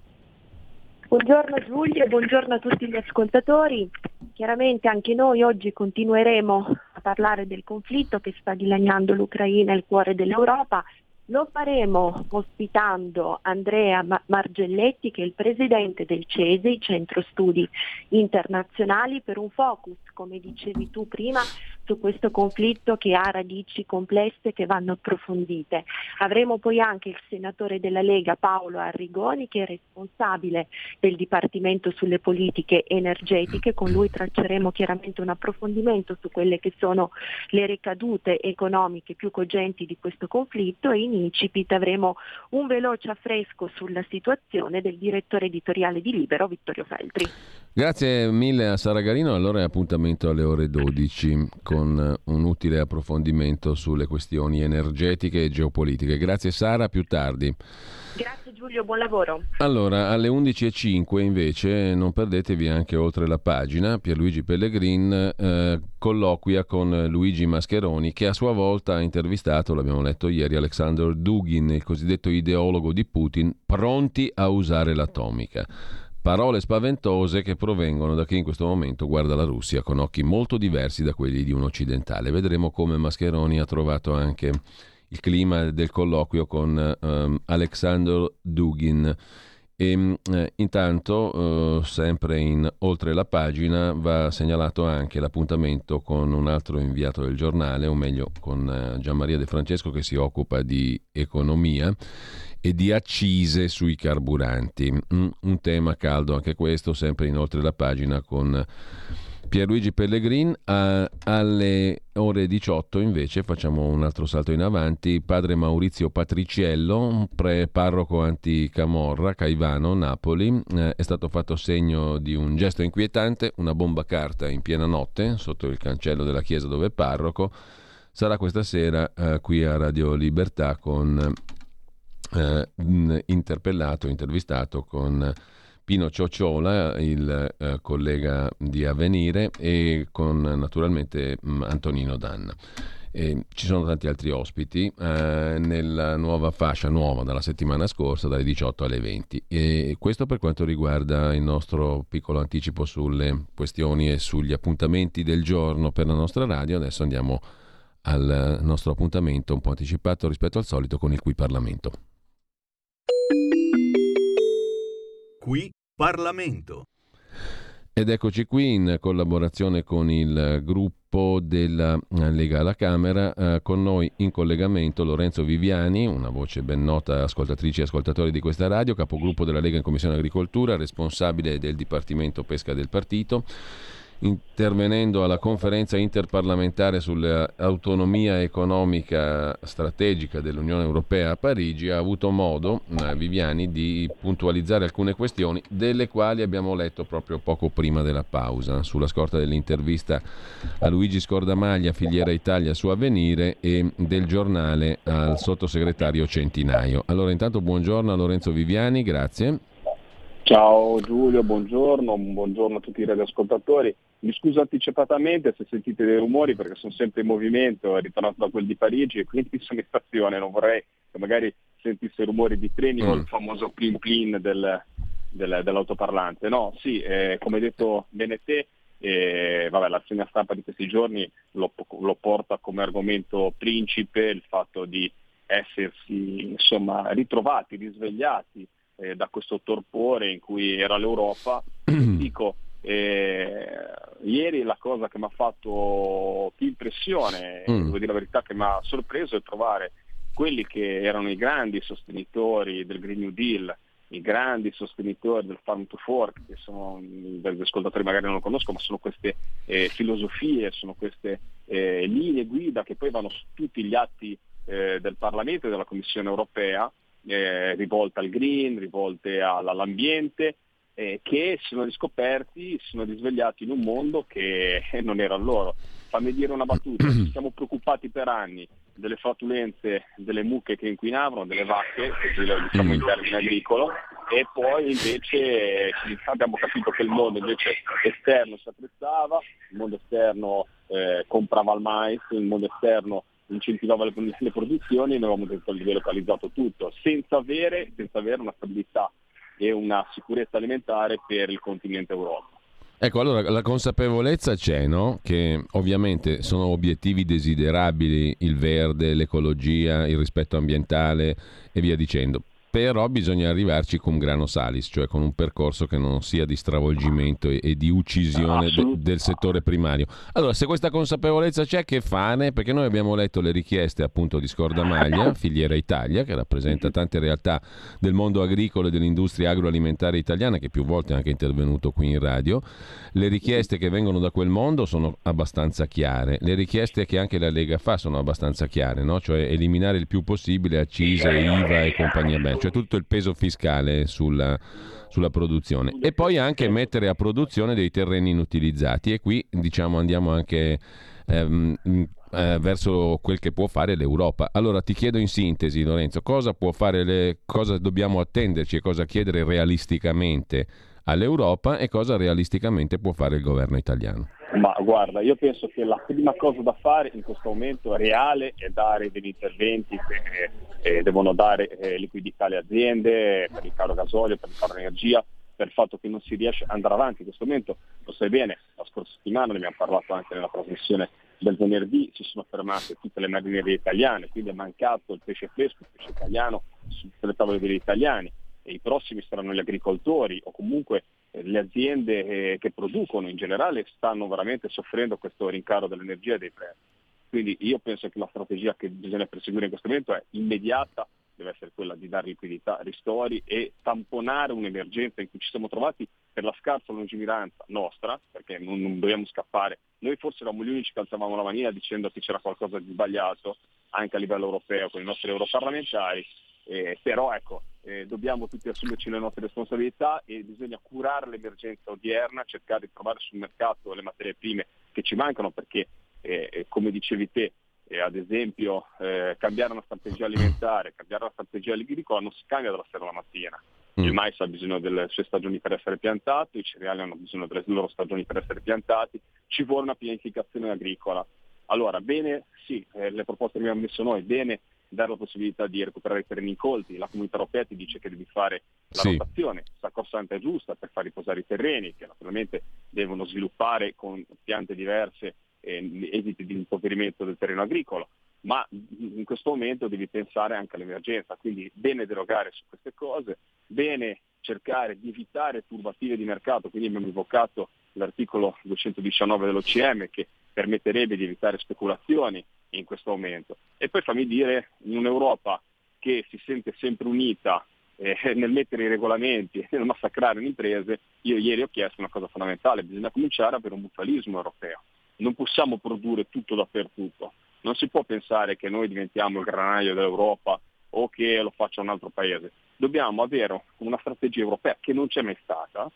Speaker 6: Buongiorno Giulio e buongiorno a tutti gli ascoltatori. Chiaramente anche noi oggi continueremo a parlare del conflitto che sta dilaniando l'Ucraina, il cuore dell'Europa, lo faremo ospitando Andrea Margelletti, che è il presidente del CESI, Centro Studi Internazionali, per un focus, come dicevi tu prima, su questo conflitto che ha radici complesse che vanno approfondite. Avremo poi anche il senatore della Lega Paolo Arrigoni che è responsabile del Dipartimento sulle politiche energetiche, con lui tracceremo chiaramente un approfondimento su quelle che sono le ricadute economiche più cogenti di questo conflitto e in incipit avremo un veloce affresco sulla situazione del direttore editoriale di Libero Vittorio Feltri.
Speaker 1: Grazie mille a Sara Garino, allora è appuntamento alle ore 12 con un utile approfondimento sulle questioni energetiche e geopolitiche. Grazie Sara, più tardi.
Speaker 6: Grazie Giulio, buon lavoro.
Speaker 1: Allora, alle 11.05 invece non perdetevi anche oltre la pagina, Pierluigi Pellegrin eh, colloquia con Luigi Mascheroni che a sua volta ha intervistato, l'abbiamo letto ieri, Alexander Dugin, il cosiddetto ideologo di Putin, pronti a usare l'atomica. Parole spaventose che provengono da chi in questo momento guarda la Russia con occhi molto diversi da quelli di un occidentale. Vedremo come Mascheroni ha trovato anche il clima del colloquio con um, Alexander Dugin. E, eh, intanto, eh, sempre in oltre la pagina, va segnalato anche l'appuntamento con un altro inviato del giornale, o meglio con eh, Gianmaria De Francesco che si occupa di economia e di accise sui carburanti. Mm, un tema caldo anche questo, sempre inoltre la pagina con Pierluigi Pellegrin. A, alle ore 18 invece facciamo un altro salto in avanti. Padre Maurizio Patriciello, pre-parroco anti-Camorra, Caivano, Napoli, eh, è stato fatto segno di un gesto inquietante, una bomba carta in piena notte sotto il cancello della chiesa dove è parroco. Sarà questa sera eh, qui a Radio Libertà con eh, interpellato, intervistato con Pino Ciocciola, il eh, collega di Avvenire, e con naturalmente mh, mm, Antonino Danna. E ci sono tanti altri ospiti eh, nella nuova fascia, nuova dalla settimana scorsa, dalle 18 alle 20. E questo per quanto riguarda il nostro piccolo anticipo sulle questioni e sugli appuntamenti del giorno per la nostra radio. Adesso andiamo al nostro appuntamento un po' anticipato rispetto al solito con il Qui Parlamento.
Speaker 2: Qui Parlamento.
Speaker 1: Ed eccoci qui in collaborazione con il gruppo della Lega alla Camera, eh, con noi in collegamento Lorenzo Viviani, una voce ben nota ascoltatrici e ascoltatori di questa radio, capogruppo della Lega in Commissione Agricoltura, responsabile del Dipartimento Pesca del partito, intervenendo alla conferenza interparlamentare sull'autonomia economica strategica dell'Unione Europea a Parigi, ha avuto modo, eh, Viviani, di puntualizzare alcune questioni, delle quali abbiamo letto proprio poco prima della pausa, sulla scorta dell'intervista a Luigi Scordamaglia, Filiera Italia su Avvenire e del giornale al sottosegretario Centinaio. Allora intanto buongiorno a Lorenzo Viviani, grazie.
Speaker 4: Ciao Giulio, buongiorno, buongiorno a tutti i radioascoltatori. Mi scuso anticipatamente se sentite dei rumori perché sono sempre in movimento, è ritornato da quel di Parigi e quindi sono in stazione, non vorrei che magari sentisse rumori di treni mm. o il famoso plin plin del, del, dell'autoparlante. No, sì, eh, come detto bene te, eh, vabbè, la segna stampa di questi giorni lo, lo, porta come argomento principe il fatto di essersi insomma, ritrovati, risvegliati eh, da questo torpore in cui era l'Europa. Dico, eh, ieri la cosa che mi ha fatto più impressione, mm. devo dire la verità, che mi ha sorpreso è trovare quelli che erano i grandi sostenitori del Green New Deal, i grandi sostenitori del Farm to Fork, che sono, degli ascoltatori magari non lo conoscono, ma sono queste eh, filosofie, sono queste eh, linee guida che poi vanno su tutti gli atti eh, del Parlamento e della Commissione europea, eh, rivolte al green, rivolte all'ambiente, eh, che si sono riscoperti, si sono risvegliati in un mondo che non era loro. Fammi dire una battuta, ci siamo preoccupati per anni delle flatulenze delle mucche che inquinavano, delle vacche, diciamo in termini agricolo, e poi invece abbiamo capito che il mondo invece esterno si attrezzava, il mondo esterno eh, comprava il mais, il mondo esterno incentivava le, le produzioni e noi avevamo delocalizzato tutto, senza avere, senza avere una stabilità e una sicurezza alimentare per il continente Europa.
Speaker 1: Ecco, allora la consapevolezza c'è, no? Che ovviamente sono obiettivi desiderabili il verde, l'ecologia, il rispetto ambientale e via dicendo però bisogna arrivarci con grano salis, cioè con un percorso che non sia di stravolgimento e, e di uccisione de, del settore primario. Allora, se questa consapevolezza c'è, che fane? Perché noi abbiamo letto le richieste appunto di Scordamaglia, Filiera Italia, che rappresenta tante realtà del mondo agricolo e dell'industria agroalimentare italiana, che più volte è anche intervenuto qui in radio. Le richieste che vengono da quel mondo sono abbastanza chiare, le richieste che anche la Lega fa sono abbastanza chiare, no? cioè eliminare il più possibile accise, IVA e compagnia bella cioè tutto il peso fiscale sulla, sulla produzione e poi anche mettere a produzione dei terreni inutilizzati e qui diciamo andiamo anche ehm, eh, verso quel che può fare l'Europa. Allora ti chiedo in sintesi Lorenzo, cosa può fare le, cosa dobbiamo attenderci e cosa chiedere realisticamente all'Europa e cosa realisticamente può fare il governo italiano?
Speaker 4: Ma guarda, io penso che la prima cosa da fare in questo momento reale è dare degli interventi che eh, devono dare eh, liquidità alle aziende per il caro gasolio, per il caro energia, per il fatto che non si riesce ad andare avanti in questo momento. Lo sai bene, la scorsa settimana ne abbiamo parlato anche nella trasmissione del venerdì, si sono fermate tutte le marinerie italiane, quindi è mancato il pesce fresco, il pesce italiano sulle tavole degli italiani e i prossimi saranno gli agricoltori o comunque eh, le aziende eh, che producono in generale stanno veramente soffrendo questo rincaro dell'energia e dei prezzi. Quindi io penso che la strategia che bisogna perseguire in questo momento è immediata, deve essere quella di dare liquidità, ristori e tamponare un'emergenza in cui ci siamo trovati per la scarsa lungimiranza nostra, perché non, non dobbiamo scappare. Noi forse eravamo gli unici che alzavamo la manina dicendo che c'era qualcosa di sbagliato anche a livello europeo con i nostri europarlamentari, eh, però ecco, eh, dobbiamo tutti assumerci le nostre responsabilità e bisogna curare l'emergenza odierna, cercare di trovare sul mercato le materie prime che ci mancano perché, eh, eh come dicevi te, eh, ad esempio eh, cambiare una strategia alimentare, cambiare una strategia agricola non si cambia dalla sera alla mattina. Mm. Il mais ha bisogno delle sue stagioni per essere piantato, i cereali hanno bisogno delle loro stagioni per essere piantati, ci vuole una pianificazione agricola. Allora, bene, sì, eh, le proposte che abbiamo messo noi, bene dare la possibilità di recuperare i terreni incolti. La comunità europea ti dice che devi fare la sì. rotazione sacrosanta e giusta per far riposare i terreni, che naturalmente devono sviluppare con piante diverse eh, esiti di impoverimento del terreno agricolo. Ma in questo momento devi pensare anche all'emergenza, quindi bene derogare su queste cose, bene cercare di evitare turbative di mercato, quindi abbiamo invocato l'articolo 219 dell'OCM che permetterebbe di evitare speculazioni in questo momento. E poi fammi dire, in un'Europa che si sente sempre unita eh, nel mettere i regolamenti, nel massacrare le imprese, io ieri ho chiesto una cosa fondamentale, bisogna cominciare a avere un mutualismo europeo. Non possiamo produrre tutto dappertutto. Non si può pensare che noi diventiamo il granaio dell'Europa o che lo faccia un altro paese. Dobbiamo avere una strategia europea che non c'è mai stata,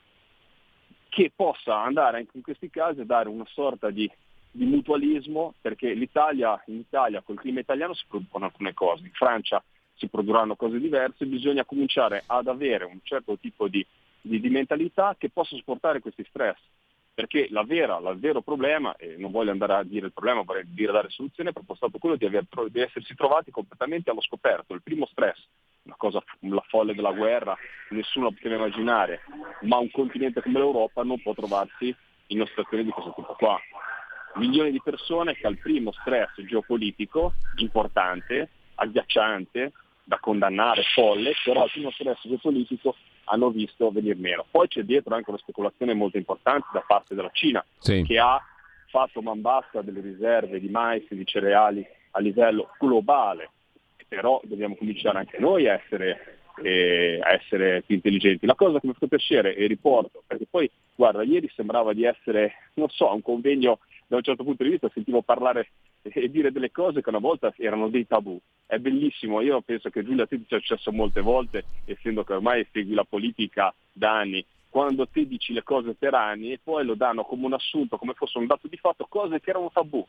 Speaker 4: che possa andare anche in questi casi a dare una sorta di, di mutualismo, perché l'Italia, in Italia col clima italiano si producono alcune cose, in Francia si produrranno cose diverse, bisogna cominciare ad avere un certo tipo di, di, di mentalità che possa sopportare questi stress perché la vera, il vero problema, e non voglio andare a dire il problema, vorrei dire dare soluzione, è proprio stato quello di, aver, di, essersi trovati completamente allo scoperto. Il primo stress, una cosa, la folle della guerra, nessuno poteva immaginare, ma un continente come l'Europa non può trovarsi in una situazione di questo tipo qua. Milioni di persone che al primo stress geopolitico importante, agghiacciante, da condannare, folle, però al primo stress geopolitico hanno visto venire meno. Poi c'è dietro anche una speculazione molto importante da parte della Cina, sì. che ha fatto man bassa delle riserve di mais e di cereali a livello globale, però dobbiamo cominciare anche noi a essere, eh, a essere più intelligenti. La cosa che mi fa piacere, e riporto, perché poi, guarda, ieri sembrava di essere, non so, a un convegno da un certo punto di vista, sentivo parlare e dire delle cose che una volta erano dei tabù. È bellissimo, io penso che Giulia ti sia successo molte volte, essendo che ormai segui la politica da anni, quando ti dici le cose per anni e poi lo danno come un assunto, come fosse un dato di fatto, cose che erano tabù.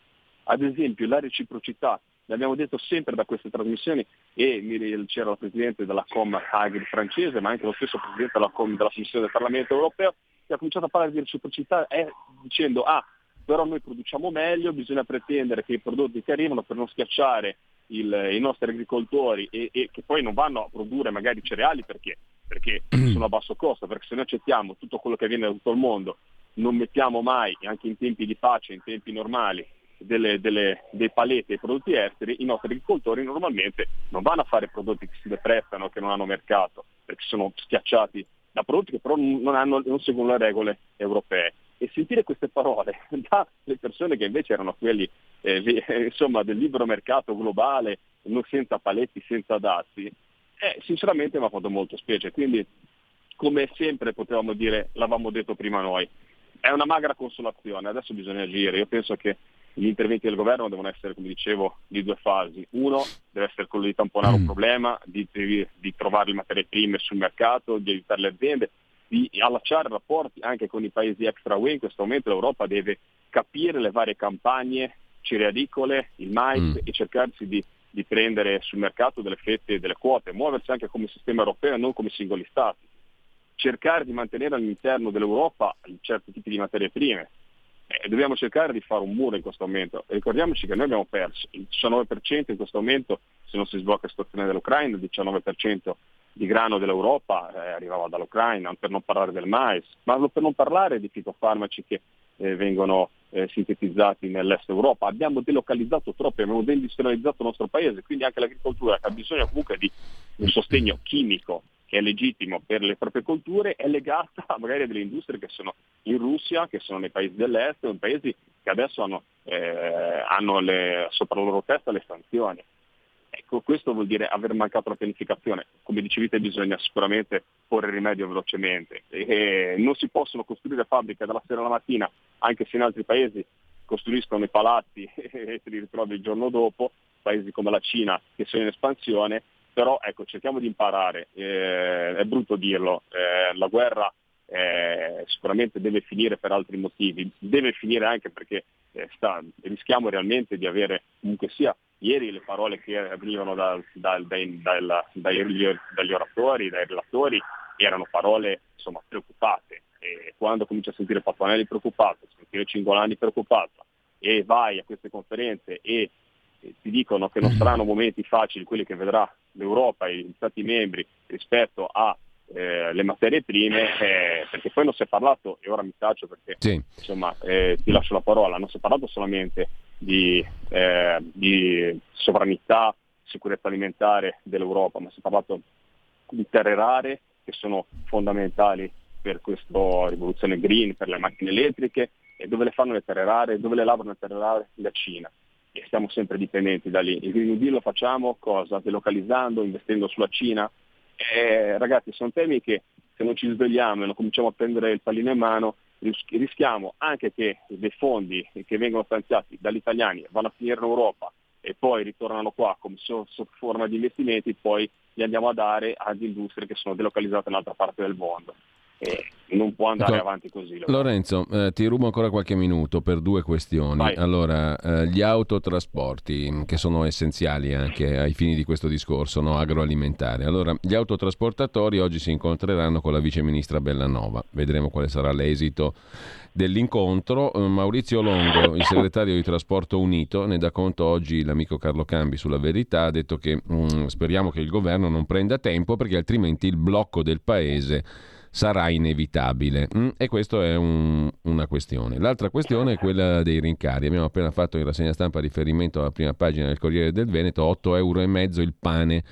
Speaker 4: Ad esempio la reciprocità, l'abbiamo detto sempre da queste trasmissioni e c'era il presidente della Com Hagrid francese, ma anche lo stesso presidente della, Com, della Commissione del Parlamento europeo, che ha cominciato a parlare di reciprocità eh, dicendo ah, però noi produciamo meglio, bisogna pretendere che i prodotti che arrivano per non schiacciare il, i nostri agricoltori e, e, che poi non vanno a produrre magari cereali perché? perché sono a basso costo, perché se noi accettiamo tutto quello che viene da tutto il mondo, non mettiamo mai, anche in tempi di pace, in tempi normali, delle, delle, dei paletti ai prodotti esteri, i nostri agricoltori normalmente non vanno a fare prodotti che si deprezzano, che non hanno mercato, perché sono schiacciati da prodotti che però non, hanno, non seguono le regole europee e sentire queste parole dalle persone che invece erano quelli eh, insomma, del libero mercato globale, non senza paletti, senza dazi, eh, sinceramente mi ha fatto molto specie. Quindi, come sempre potevamo dire, l'avevamo detto prima noi, è una magra consolazione, adesso bisogna agire. Io penso che gli interventi del governo devono essere, come dicevo, di due fasi. Uno deve essere quello di tamponare un mm. problema, di, di, di trovare le materie prime sul mercato, di aiutare le aziende di allacciare rapporti anche con i paesi extra UE, in questo momento l'Europa deve capire le varie campagne cerealicole, il mais mm. e cercarsi di, di, prendere sul mercato delle fette e delle quote, muoversi anche come sistema europeo e non come singoli stati, cercare di mantenere all'interno dell'Europa certi tipi di materie prime. Eh, dobbiamo cercare di fare un muro in questo momento. E ricordiamoci che noi abbiamo perso il 19% in questo momento, se non si sblocca la situazione dell'Ucraina, il 19% di grano dell'Europa eh, arrivava dall'Ucraina, per non parlare del mais, ma per non parlare di fitofarmaci che eh, vengono eh, sintetizzati nell'est Europa. Abbiamo delocalizzato troppo, abbiamo deindustrializzato il nostro paese, quindi anche l'agricoltura che ha bisogno comunque di un sostegno chimico che è legittimo per le proprie colture, è legata magari a delle industrie che sono in Russia, che sono nei paesi dell'est, in paesi che adesso hanno, eh, hanno le, sopra la loro testa le sanzioni. Ecco, questo vuol dire aver mancato la pianificazione. Come dicevi te bisogna sicuramente porre rimedio velocemente. E non si possono costruire fabbriche dalla sera alla mattina, anche se in altri paesi costruiscono i palazzi e te li ritrovi il giorno dopo, paesi come la Cina che sono in espansione, però ecco, cerchiamo di imparare, eh, è brutto dirlo, eh, la guerra eh, sicuramente deve finire per altri motivi, deve finire anche perché eh, sta, rischiamo realmente di avere comunque sia ieri le parole che venivano da, da, dai, dai, dai, dagli oratori, dai relatori, erano parole insomma, preoccupate. E quando cominci a sentire Patuanelli preoccupato, sentire Cingolani preoccupato e vai a queste conferenze e, e ti dicono che non saranno momenti facili quelli che vedrà l'Europa e gli Stati membri rispetto a eh, le materie prime, eh, perché poi non si è parlato, e ora mi taccio perché sì. insomma, eh, ti lascio la parola, non si è parlato solamente di, eh, di sovranità, sicurezza alimentare dell'Europa, ma si è parlato di terre rare che sono fondamentali per questa rivoluzione green, per le macchine elettriche, e dove le fanno le terre rare, dove le lavorano le terre rare? La Cina. E siamo sempre dipendenti da lì. Il Green Deal lo facciamo cosa? Delocalizzando, investendo sulla Cina, Eh, ragazzi, sono temi che se non ci svegliamo e non cominciamo a prendere il pallino in mano, rischiamo anche che dei fondi che vengono stanziati dagli italiani vanno a finire in Europa e poi ritornano qua come sotto forma di investimenti, poi li andiamo a dare ad industrie che sono delocalizzate in un'altra parte del mondo. Non può andare ecco, avanti così.
Speaker 1: Lorenzo, eh, ti rubo ancora qualche minuto per due questioni. Vai. Allora, eh, gli autotrasporti, mm, che sono essenziali anche ai fini di questo discorso no, agroalimentare. Allora, gli autotrasportatori oggi si incontreranno con la viceministra Bellanova. Vedremo quale sarà l'esito dell'incontro. Eh, Maurizio Longo, il segretario di Trasporto Unito, ne dà conto oggi l'amico Carlo Cambi sulla verità, ha detto che mh, mm, speriamo che il governo non prenda tempo perché altrimenti il blocco del paese sarà inevitabile. Mm, e questa è un, una questione. L'altra questione è quella dei rincari. Abbiamo appena fatto in rassegna stampa riferimento alla prima pagina del Corriere del Veneto, 8 euro il pane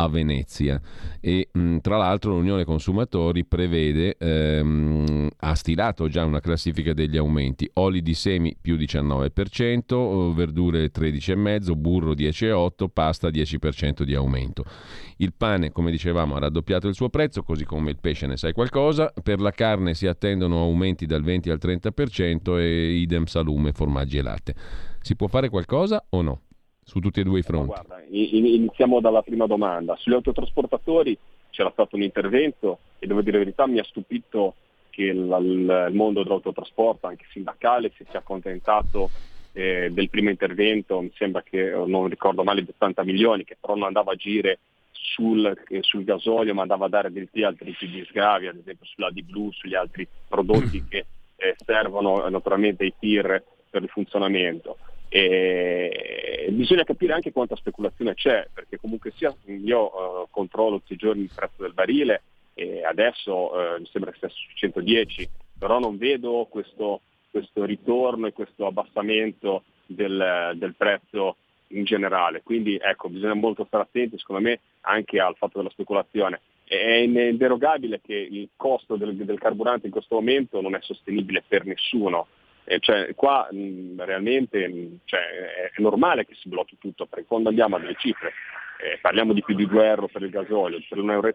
Speaker 1: a Venezia e mh, tra l'altro l'Unione Consumatori prevede, ehm, ha stilato già una classifica degli aumenti, oli di semi più 19%, verdure 13,5%, burro 10,8%, pasta 10% di aumento. Il pane, come dicevamo, ha raddoppiato il suo prezzo, così come il pesce ne sai qualcosa, per la carne si attendono aumenti dal 20 al 30% e idem salume, formaggi e latte. Si può fare qualcosa o no? Su tutti e due i fronti?
Speaker 4: guarda, iniziamo dalla prima domanda. Sugli autotrasportatori c'era stato un intervento e devo dire la verità mi ha stupito che il, mondo dell'autotrasporto, anche sindacale, si sia accontentato eh, del primo intervento, mi sembra che non ricordo male di 80 milioni, che però non andava a agire sul, eh, sul gasolio ma andava a dare addirittura altri tipi di sgravi, ad esempio sulla di blu, sugli altri prodotti che eh, servono eh, naturalmente ai tir per il funzionamento. E bisogna capire anche quanta speculazione c'è, perché comunque sia io uh, controllo tutti i giorni il prezzo del barile e adesso uh, mi sembra che sia su 110, però non vedo questo, questo ritorno e questo abbassamento del, del, prezzo in generale. Quindi ecco, bisogna molto stare attenti secondo me anche al fatto della speculazione. È inderogabile che il costo del, del carburante in questo momento non è sostenibile per nessuno eh, cioè, qua mh, realmente mh, cioè, è normale che si blocchi tutto, perché quando andiamo a delle cifre, eh, parliamo di più di 2 euro per il gasolio, per 1,30 euro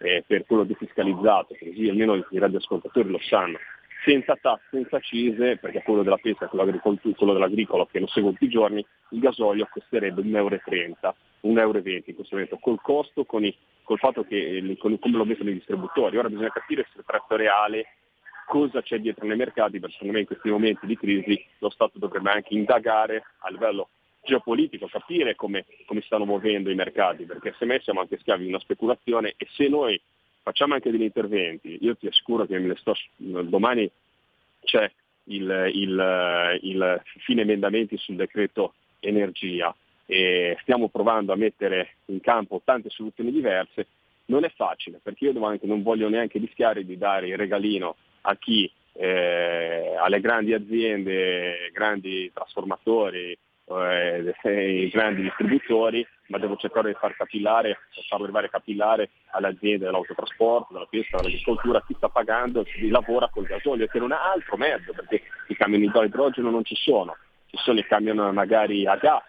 Speaker 4: eh, per quello defiscalizzato, così almeno i radioascoltatori lo sanno, senza tasse, senza accise, perché quello della pesca quello, quello dell'agricolo che lo seguo tutti i giorni, il gasolio costerebbe 1,30 euro, 1,20 euro in questo momento, col costo, con i, col fatto che con, come lo mettono i distributori. Ora bisogna capire se il prezzo reale cosa c'è dietro nei mercati, perché secondo me in questi momenti di crisi lo Stato dovrebbe anche indagare a livello geopolitico, capire come, come stanno muovendo i mercati, perché se noi siamo anche schiavi di una speculazione e se noi facciamo anche degli interventi, io ti assicuro che sto, domani c'è il, il, il fine emendamenti sul decreto energia e stiamo provando a mettere in campo tante soluzioni diverse, non è facile perché io anche, non voglio neanche rischiare di dare il regalino a chi, eh, alle grandi aziende, grandi trasformatori, eh, grandi distributori, ma devo cercare di far capillare, farlo arrivare capillare alle aziende dell'autotrasporto, della pesca, dell'agricoltura, chi sta pagando, chi lavora col gasolio, che non ha altro mezzo, perché i camioni di idrogeno non ci sono, ci sono i camion magari a gas,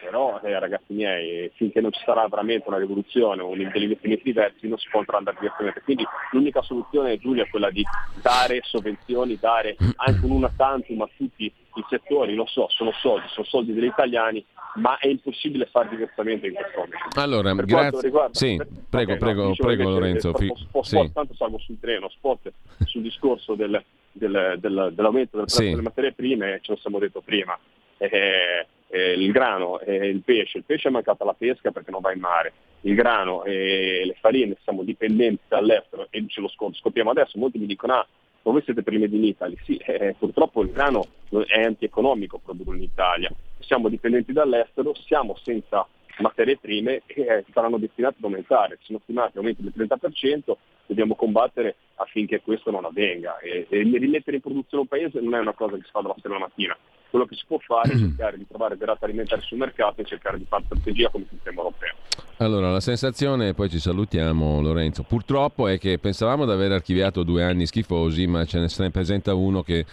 Speaker 4: però eh, ragazzi miei, finché non ci sarà veramente una rivoluzione o investimenti diversi non si può andare diversamente. Quindi l'unica soluzione Giulia è quella di dare sovvenzioni, dare anche un una tantum a tutti i settori, lo so, sono soldi, sono soldi degli italiani, ma è impossibile fare diversamente in questo momento.
Speaker 1: Allora, per grazie. Riguarda, sì,
Speaker 4: per,
Speaker 1: prego,
Speaker 4: okay,
Speaker 1: prego,
Speaker 4: no,
Speaker 1: prego Lorenzo.
Speaker 4: Sport, sport, sì. tanto salgo sul treno, spot sul discorso del, del, del, dell'aumento del prezzo sì. delle materie prime, ce lo siamo detto prima. Eh, eh, il grano e il pesce, il pesce è mancata la pesca perché non va in mare, il grano e le farine siamo dipendenti dall'estero e ce lo scopriamo adesso, molti mi dicono ah ma voi siete primi in Italia, sì, eh, purtroppo il grano è antieconomico produrlo in Italia, siamo dipendenti dall'estero, siamo senza materie prime che eh, saranno destinate ad aumentare, sono stimati aumenti del 30%, dobbiamo combattere affinché questo non avvenga. E, e rimettere in produzione un paese non è una cosa che si fa dalla sera alla mattina, quello che si può fare è cercare di trovare derrate alimentari sul mercato e cercare di fare strategia come sistema europeo.
Speaker 1: Allora, la sensazione, poi ci salutiamo Lorenzo, purtroppo è che pensavamo di aver archiviato due anni schifosi, ma ce ne presenta uno che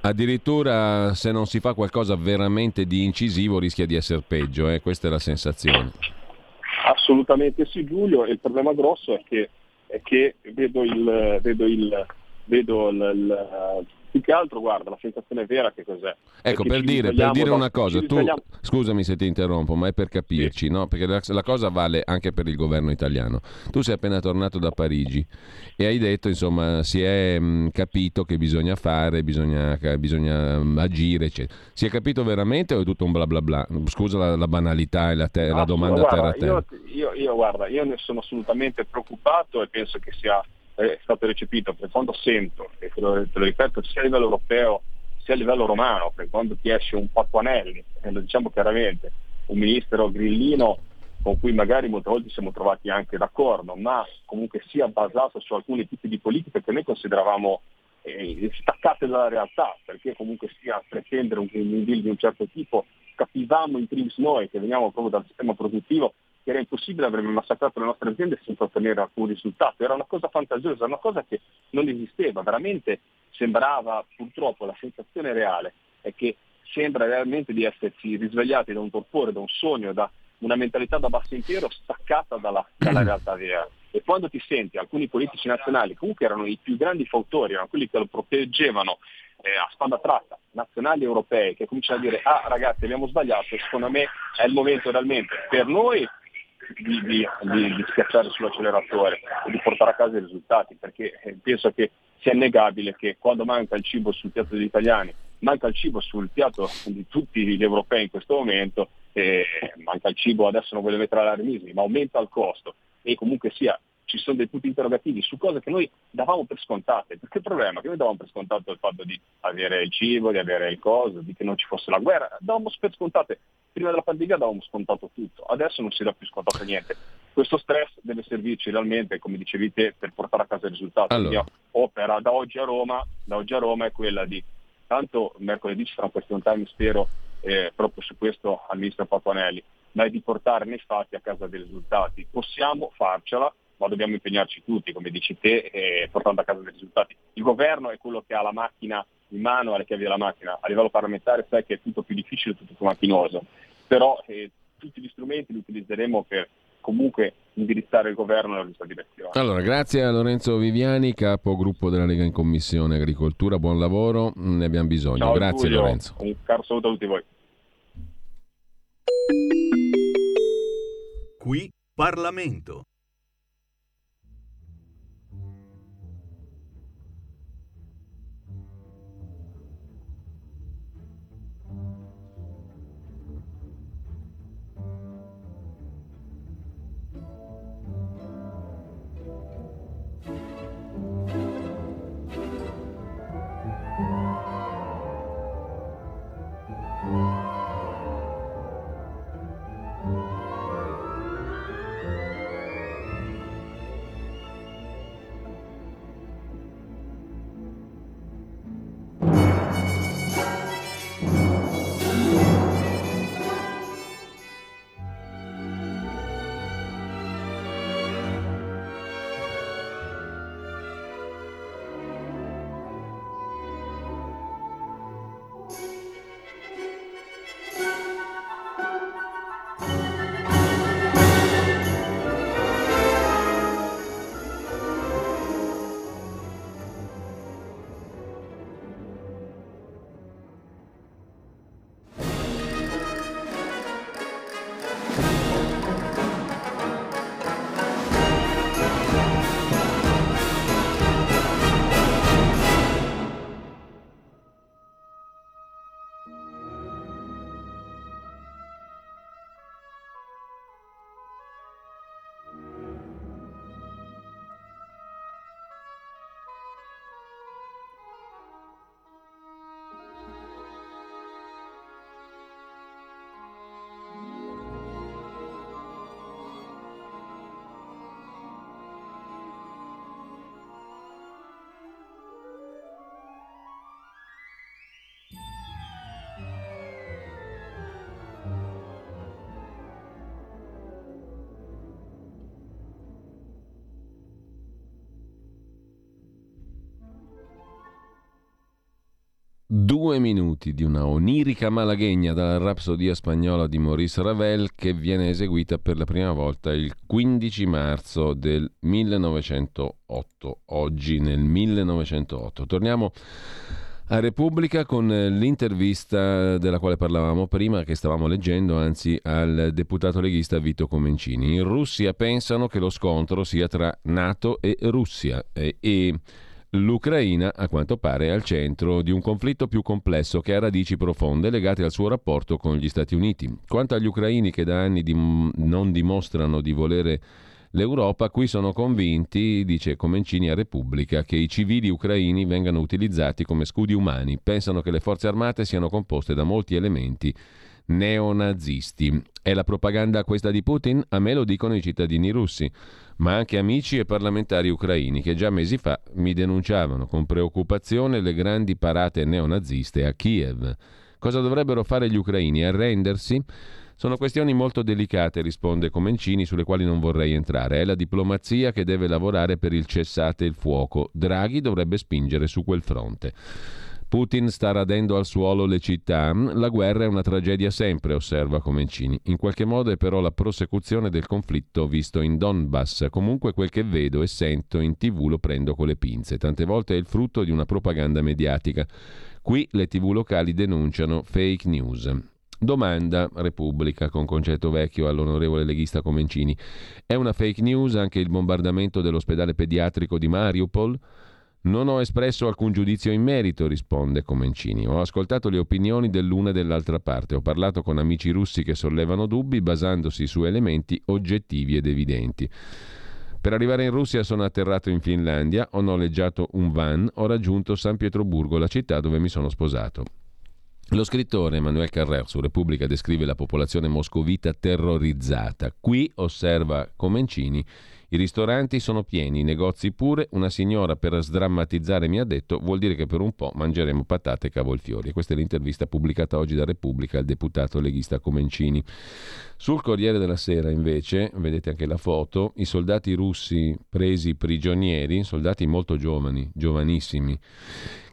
Speaker 1: addirittura se non si fa qualcosa veramente di incisivo rischia di essere peggio, eh? questa è la sensazione.
Speaker 4: Assolutamente sì Giulio, il problema grosso è che, è che vedo, il, vedo, il, vedo il, più che altro, guarda, la sensazione vera che cos'è?
Speaker 1: Ecco, per dire, per dire, una cosa, tu, scusami se ti interrompo, ma è per capirci, sì. no? perché la, la, cosa vale anche per il governo italiano. Tu sei appena tornato da Parigi e hai detto, insomma, si è mh, capito che bisogna fare, bisogna, bisogna mh, agire, eccetera. Si è capito veramente o è tutto un bla bla bla? Scusa la, la banalità e la, te- no, la domanda
Speaker 4: guarda,
Speaker 1: terra a
Speaker 4: terra. Io, io, io, guarda, io ne sono assolutamente preoccupato e penso che sia è stato recepito, per quando sento, e te lo, te lo, ripeto, sia a livello europeo sia a livello romano, per quando ti esce un Patuanelli, e lo diciamo chiaramente, un ministro grillino con cui magari molte volte siamo trovati anche d'accordo, ma comunque sia basato su alcuni tipi di politiche che noi consideravamo eh, staccate dalla realtà, perché comunque sia pretendere un Green Deal di un certo tipo, capivamo in primis noi che veniamo proprio dal sistema produttivo che era impossibile, avrebbe massacrato le nostre aziende senza ottenere alcun risultato. Era una cosa fantasiosa, una cosa che non esisteva, veramente sembrava, purtroppo la sensazione reale è che sembra realmente di esserci risvegliati da un torpore, da un sogno, da una mentalità da basso impero staccata dalla, dalla realtà vera. E quando ti senti alcuni politici nazionali, comunque erano i più grandi fautori, erano quelli che lo proteggevano eh, a spada tratta, nazionali e europei, che cominciano a dire ah ragazzi abbiamo sbagliato, secondo me è il momento realmente per noi di, di, di, di schiacciare sull'acceleratore e di portare a casa i risultati, perché eh, penso che sia innegabile che quando manca il cibo sul piatto degli italiani, manca il cibo sul piatto di tutti gli europei in questo momento, eh, manca il cibo, adesso non voglio mettere allarmismi, ma aumenta il costo. E comunque sia ci sono dei punti interrogativi su cose che noi davamo per scontate, perché il problema è che noi davamo per scontato il fatto di avere il cibo, di avere il coso, di che non ci fosse la guerra, davamo per scontate, prima della pandemia davamo scontato tutto, adesso non si dà più scontato niente. Questo stress deve servirci realmente, come dicevi te, per portare a casa il risultato. Allora. La mia opera da oggi a Roma, da oggi a Roma è quella di, tanto mercoledì ci sarà un question time, spero, eh, proprio su questo al ministro Patuanelli, ma è di portare nei fatti a casa dei risultati. Possiamo farcela, ma dobbiamo impegnarci tutti, come dici te, eh, portando a casa dei risultati. Il governo è quello che ha la macchina in mano, ha le chiavi della macchina. A livello parlamentare sai che è tutto più difficile, tutto più macchinoso, però eh, tutti gli strumenti li utilizzeremo per comunque indirizzare il governo nella giusta direzione.
Speaker 1: Allora, grazie a Lorenzo Viviani, capogruppo della Lega in Commissione Agricoltura, buon lavoro, ne abbiamo bisogno.
Speaker 4: Ciao,
Speaker 1: grazie
Speaker 4: Giulio.
Speaker 1: Lorenzo.
Speaker 4: Un caro saluto a tutti voi.
Speaker 7: Qui Parlamento.
Speaker 1: Due minuti di una onirica malaghegna dalla rapsodia spagnola di Maurice Ravel che viene eseguita per la prima volta il 15 marzo del 1908, oggi nel 1908. Torniamo a Repubblica con l'intervista della quale parlavamo prima, che stavamo leggendo, anzi al deputato leghista Vito Comencini. In Russia pensano che lo scontro sia tra Nato e Russia e, e L'Ucraina, a quanto pare, è al centro di un conflitto più complesso che ha radici profonde legate al suo rapporto con gli Stati Uniti. Quanto agli ucraini che da anni dim- non dimostrano di volere l'Europa, qui sono convinti, dice Comencini a Repubblica, che i civili ucraini vengano utilizzati come scudi umani. Pensano che le forze armate siano composte da molti elementi neonazisti. È la propaganda questa di Putin? A me lo dicono i cittadini russi ma anche amici e parlamentari ucraini che già mesi fa mi denunciavano con preoccupazione le grandi parate neonaziste a Kiev. Cosa dovrebbero fare gli ucraini? Arrendersi? Sono questioni molto delicate, risponde Comencini, sulle quali non vorrei entrare. È la diplomazia che deve lavorare per il cessate il fuoco. Draghi dovrebbe spingere su quel fronte. Putin sta radendo al suolo le città. La guerra è una tragedia sempre, osserva Comencini. In qualche modo è però la prosecuzione del conflitto visto in Donbass. Comunque quel che vedo e sento in tv lo prendo con le pinze. Tante volte è il frutto di una propaganda mediatica. Qui le tv locali denunciano fake news. Domanda Repubblica con concetto vecchio all'onorevole leghista Comencini. È una fake news anche il bombardamento dell'ospedale pediatrico di Mariupol? Non ho espresso alcun giudizio in merito, risponde Comencini. Ho ascoltato le opinioni dell'una e dell'altra parte. Ho parlato con amici russi che sollevano dubbi basandosi su elementi oggettivi ed evidenti. Per arrivare in Russia sono atterrato in Finlandia, ho noleggiato un van, ho raggiunto San Pietroburgo, la città dove mi sono sposato. Lo scrittore Emmanuel Carrer su Repubblica descrive la popolazione moscovita terrorizzata. Qui, osserva Comencini, i ristoranti sono pieni, i negozi pure. Una signora per sdrammatizzare mi ha detto vuol dire che per un po' mangeremo patate e cavolfiori. questa è l'intervista pubblicata oggi da Repubblica al deputato leghista Comencini. Sul Corriere della Sera invece, vedete anche la foto, i soldati russi presi prigionieri, soldati molto giovani, giovanissimi,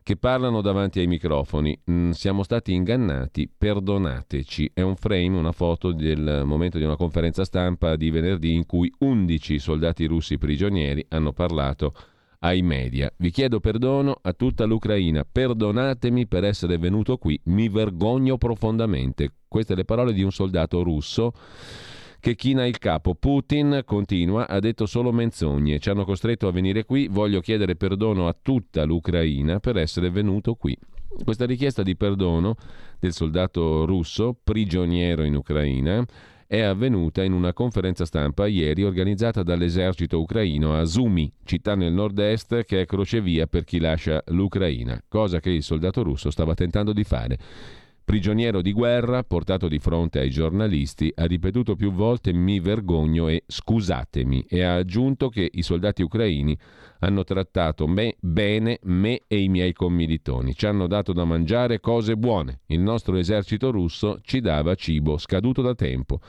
Speaker 1: che parlano davanti ai microfoni. Mm, siamo stati ingannati, perdonateci. È un frame, una foto del momento di una conferenza stampa di venerdì in cui 11 soldati russi prigionieri hanno parlato ai media. Vi chiedo perdono a tutta l'Ucraina, perdonatemi per essere venuto qui, mi vergogno profondamente. Queste le parole di un soldato russo che china il capo. Putin, continua, ha detto solo menzogne, ci hanno costretto a venire qui, voglio chiedere perdono a tutta l'Ucraina per essere venuto qui. Questa richiesta di perdono del soldato russo, prigioniero in Ucraina, è avvenuta in una conferenza stampa ieri organizzata dall'esercito ucraino a Zumi, città nel nord-est che è crocevia per chi lascia l'Ucraina, cosa che il soldato russo stava tentando di fare. Prigioniero di guerra, portato di fronte ai giornalisti, ha ripetuto più volte mi vergogno e scusatemi e ha aggiunto che i soldati ucraini hanno trattato me bene, me e i miei commilitoni. Ci hanno dato da mangiare cose buone. Il nostro esercito russo ci dava cibo scaduto da tempo.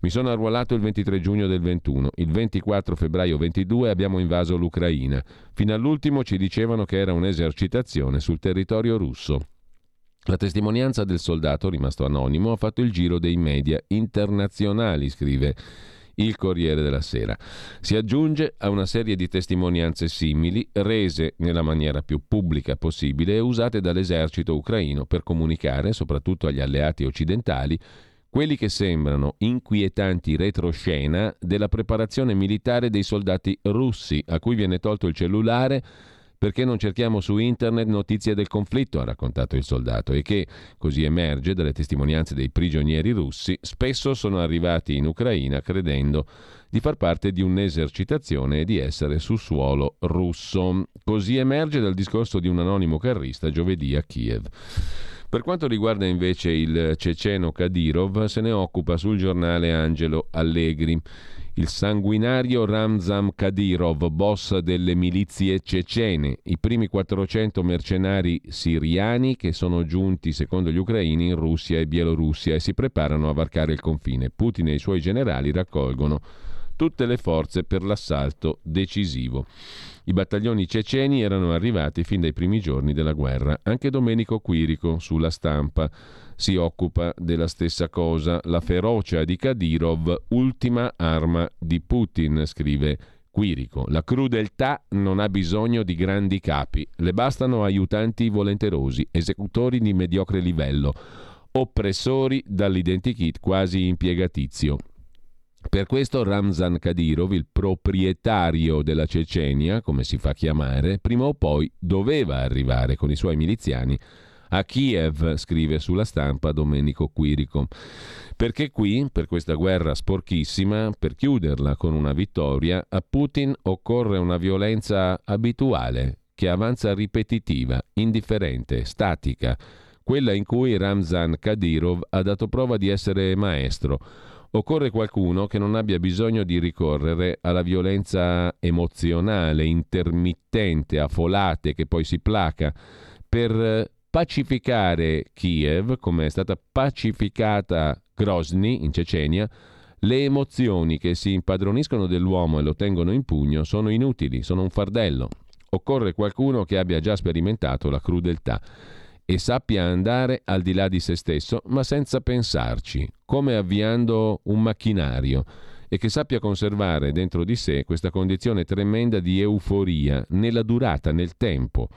Speaker 1: Mi sono arruolato il 23 giugno del 21. Il 24 febbraio 22 abbiamo invaso l'Ucraina. Fino all'ultimo ci dicevano che era un'esercitazione sul territorio russo. La testimonianza del soldato, rimasto anonimo, ha fatto il giro dei media internazionali, scrive il Corriere della Sera. Si aggiunge a una serie di testimonianze simili, rese nella maniera più pubblica possibile e usate dall'esercito ucraino per comunicare, soprattutto agli alleati occidentali, quelli che sembrano inquietanti retroscena della preparazione militare dei soldati russi, a cui viene tolto il cellulare perché non cerchiamo su internet notizie del conflitto, ha raccontato il soldato, e che, così emerge dalle testimonianze dei prigionieri russi, spesso sono arrivati in Ucraina credendo di far parte di un'esercitazione e di essere su suolo russo. Così emerge dal discorso di un anonimo carrista giovedì a Kiev. Per quanto riguarda invece il ceceno Kadyrov, se ne occupa sul giornale Angelo Allegri il sanguinario Ramzan Kadyrov, boss delle milizie cecene, i primi 400 mercenari siriani che sono giunti, secondo gli ucraini, in Russia e Bielorussia e si preparano a varcare il confine. Putin e i suoi generali raccolgono tutte le forze per l'assalto decisivo. I battaglioni ceceni erano arrivati fin dai primi giorni della guerra. Anche Domenico Quirico, sulla stampa, si occupa della stessa cosa. La ferocia di Kadyrov, ultima arma di Putin, scrive Quirico. La crudeltà non ha bisogno di grandi capi, le bastano aiutanti volenterosi, esecutori di mediocre livello, oppressori dall'identikit quasi impiegatizio. Per questo Ramzan Kadyrov, il proprietario della Cecenia, come si fa chiamare, prima o poi doveva arrivare con i suoi miliziani a Kiev, scrive sulla stampa Domenico Quirico. Perché qui, per questa guerra sporchissima, per chiuderla con una vittoria, a Putin occorre una violenza abituale, che avanza ripetitiva, indifferente, statica, quella in cui Ramzan Kadyrov ha dato prova di essere maestro Occorre qualcuno che non abbia bisogno di ricorrere alla violenza emozionale, intermittente, a folate, che poi si placa, per pacificare Kiev, come è stata pacificata Grozny in Cecenia, le emozioni che si impadroniscono dell'uomo e lo tengono in pugno sono inutili, sono un fardello. Occorre qualcuno che abbia già sperimentato la crudeltà e sappia andare al di là di se stesso, ma senza pensarci, come avviando un macchinario, e che sappia conservare dentro di sé questa condizione tremenda di euforia nella durata, nel tempo.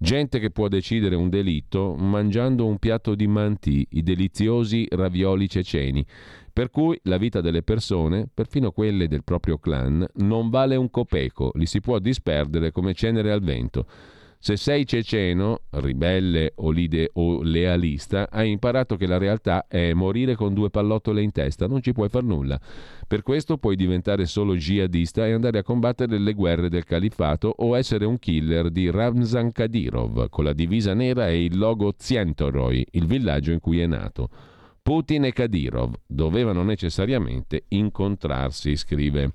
Speaker 1: Gente che può decidere un delitto mangiando un piatto di mantì, i deliziosi ravioli ceceni, per cui la vita delle persone, perfino quelle del proprio clan, non vale un copeco, li si può disperdere come cenere al vento. Se sei ceceno, ribelle o, lide, o lealista, hai imparato che la realtà è morire con due pallottole in testa, non ci puoi far nulla. Per questo puoi diventare solo jihadista e andare a combattere le guerre del califfato o essere un killer di Ramzan Kadyrov con la divisa nera e il logo Zientoroy, il villaggio in cui è nato. Putin e Kadyrov dovevano necessariamente incontrarsi, scrive.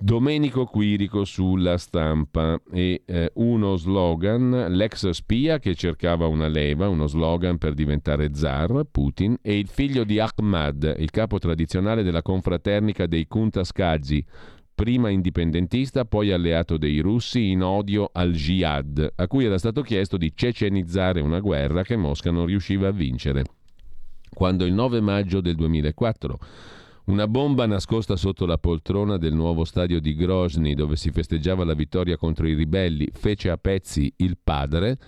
Speaker 1: Domenico Quirico sulla stampa e eh, uno slogan, l'ex spia che cercava una leva, uno slogan per diventare zar, Putin, e il figlio di Ahmad, il capo tradizionale della confraternica dei Kuntaskadzi, prima indipendentista, poi alleato dei russi in odio al jihad, a cui era stato chiesto di cecenizzare una guerra che Mosca non riusciva a vincere. Quando il 9 maggio del 2004 una bomba nascosta sotto la poltrona del nuovo stadio di Grozny, dove si festeggiava la vittoria contro i ribelli, fece a pezzi il padre.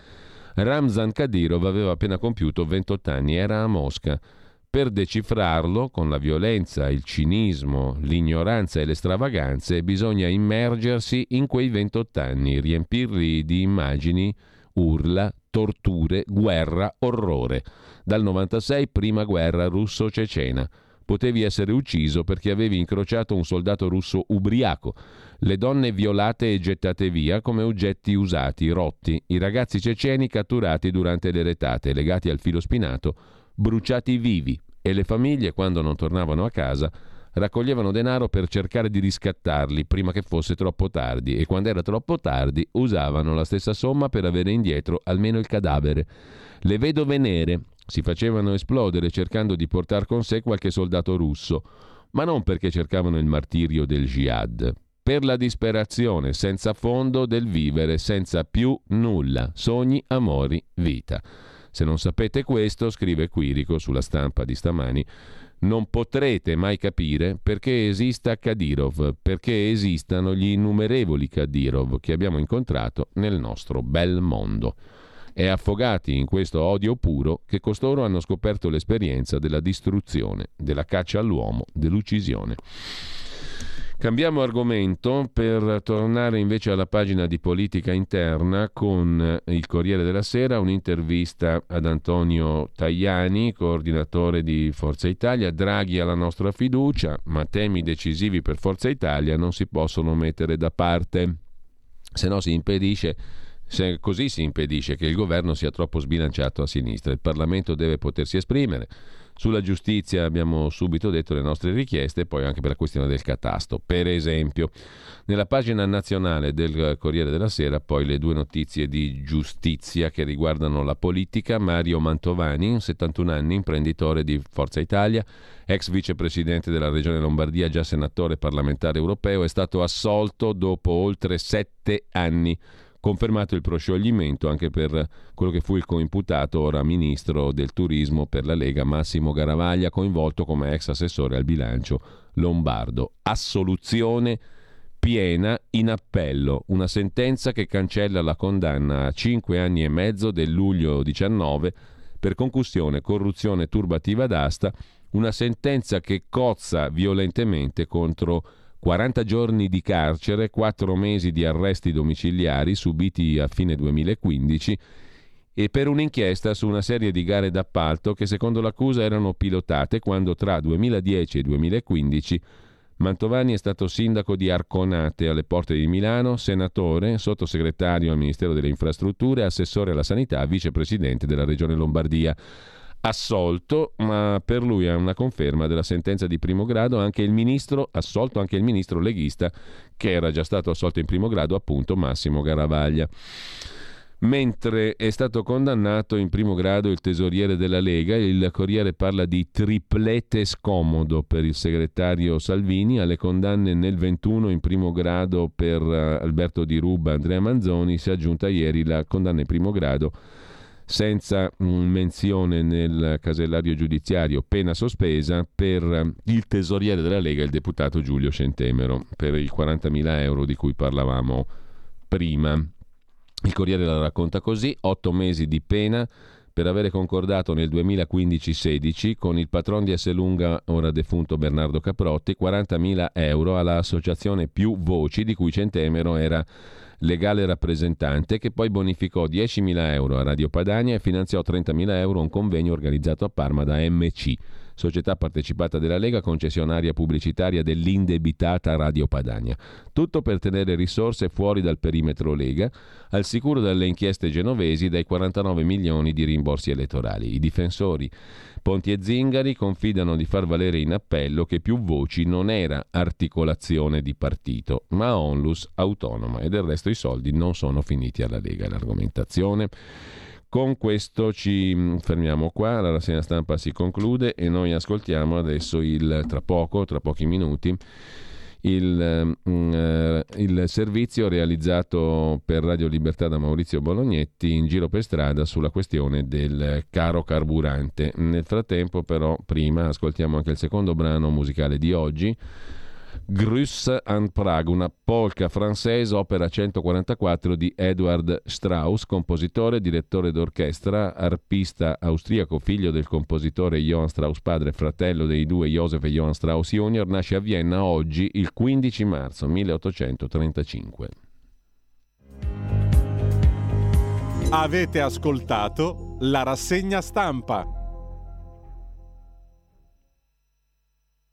Speaker 1: Ramzan Kadyrov aveva appena compiuto 28 anni, era a Mosca. Per decifrarlo, con la violenza, il cinismo, l'ignoranza e le stravaganze, bisogna immergersi in quei 28 anni, riempirli di immagini, urla, torture, guerra, orrore. Dal 96 prima guerra russo-cecena potevi essere ucciso perché avevi incrociato un soldato russo ubriaco, le donne violate e gettate via come oggetti usati, rotti, i ragazzi ceceni catturati durante le retate, legati al filo spinato, bruciati vivi. E le famiglie, quando non tornavano a casa, raccoglievano denaro per cercare di riscattarli prima che fosse troppo tardi. E quando era troppo tardi usavano la stessa somma per avere indietro almeno il cadavere. Le vedove nere, si facevano esplodere cercando di portare con sé qualche soldato russo, ma non perché cercavano il martirio del jihad, per la disperazione senza fondo del vivere senza più nulla, sogni, amori, vita. Se non sapete questo, scrive Quirico sulla stampa di stamani, non potrete mai capire perché esista Kadyrov, perché esistano gli innumerevoli Kadyrov che abbiamo incontrato nel nostro bel mondo. È affogati in questo odio puro che costoro hanno scoperto l'esperienza della distruzione, della caccia all'uomo, dell'uccisione. Cambiamo argomento per tornare invece alla pagina di politica interna con il Corriere della Sera, un'intervista ad Antonio Tajani, coordinatore di Forza Italia. Draghi alla nostra fiducia, ma temi decisivi per Forza Italia non si possono mettere da parte, se no si impedisce se così si impedisce che il governo sia troppo sbilanciato a sinistra. Il Parlamento deve potersi esprimere Sulla giustizia abbiamo subito detto le nostre richieste, poi anche per la questione del catasto. Per esempio, nella pagina nazionale del Corriere della Sera, poi le due notizie di giustizia che riguardano la politica. Mario Mantovani, 71 anni, imprenditore di Forza Italia, ex vicepresidente della Regione Lombardia, già senatore parlamentare europeo, è stato assolto dopo oltre sette anni confermato il proscioglimento anche per quello che fu il coimputato, ora ministro del turismo per la Lega, Massimo Garavaglia, coinvolto come ex assessore al bilancio lombardo. Assoluzione piena in appello, una sentenza che cancella la condanna a cinque anni e mezzo del luglio 19 per concussione, corruzione turbativa d'asta, una sentenza che cozza violentemente contro 40 giorni di carcere, 4 mesi di arresti domiciliari subiti a fine 2015 e per un'inchiesta su una serie di gare d'appalto che secondo l'accusa erano pilotate quando tra 2010 e 2015 Mantovani è stato sindaco di Arconate alle porte di Milano, senatore, sottosegretario al Ministero delle Infrastrutture, assessore alla sanità, vicepresidente della Regione Lombardia assolto, ma per lui è una conferma della sentenza di primo grado anche il ministro, assolto anche il ministro leghista che era già stato assolto in primo grado, appunto Massimo Garavaglia. Mentre è stato condannato in primo grado il tesoriere della Lega, il Corriere parla di triplete scomodo per il segretario Salvini, alle condanne nel 21 in primo grado per eh, Alberto Di Ruba Andrea Manzoni si è aggiunta ieri la condanna in primo grado senza menzione nel casellario giudiziario pena sospesa per il tesoriere della Lega, il deputato Giulio Centemero, per i 40.000 euro di cui parlavamo prima. Il Corriere la racconta così, otto mesi di pena per avere concordato nel 2015-16 con il patron di Esselunga, ora defunto Bernardo Caprotti, 40.000 euro all'associazione Più Voci, di cui Centemero era legale rappresentante, che poi bonificò 10.000 euro a Radio Padania e finanziò 30.000 euro a un convegno organizzato a Parma da MC società partecipata della Lega, concessionaria pubblicitaria dell'indebitata Radio Padania. Tutto per tenere risorse fuori dal perimetro Lega, al sicuro dalle inchieste genovesi dai 49 milioni di rimborsi elettorali. I difensori Ponti e Zingari confidano di far valere in appello che più voci non era articolazione di partito, ma onlus autonoma e del resto i soldi non sono finiti alla Lega. L'argomentazione con questo ci mm, fermiamo qua, la rassegna stampa si conclude e noi ascoltiamo adesso il, tra poco, tra pochi minuti, il, uh, il, servizio realizzato per Radio Libertà da Maurizio Bolognetti in giro per strada sulla questione del caro carburante. Nel frattempo però prima ascoltiamo anche il secondo brano musicale di oggi Grüß an Prague, una polka francese, opera 144 di Edward Strauss, compositore, direttore d'orchestra, arpista austriaco, figlio del compositore Johann Strauss padre e fratello dei due Joseph e Johann Strauss Jr., nasce a Vienna oggi il 15 marzo 1835.
Speaker 3: Avete ascoltato la rassegna stampa.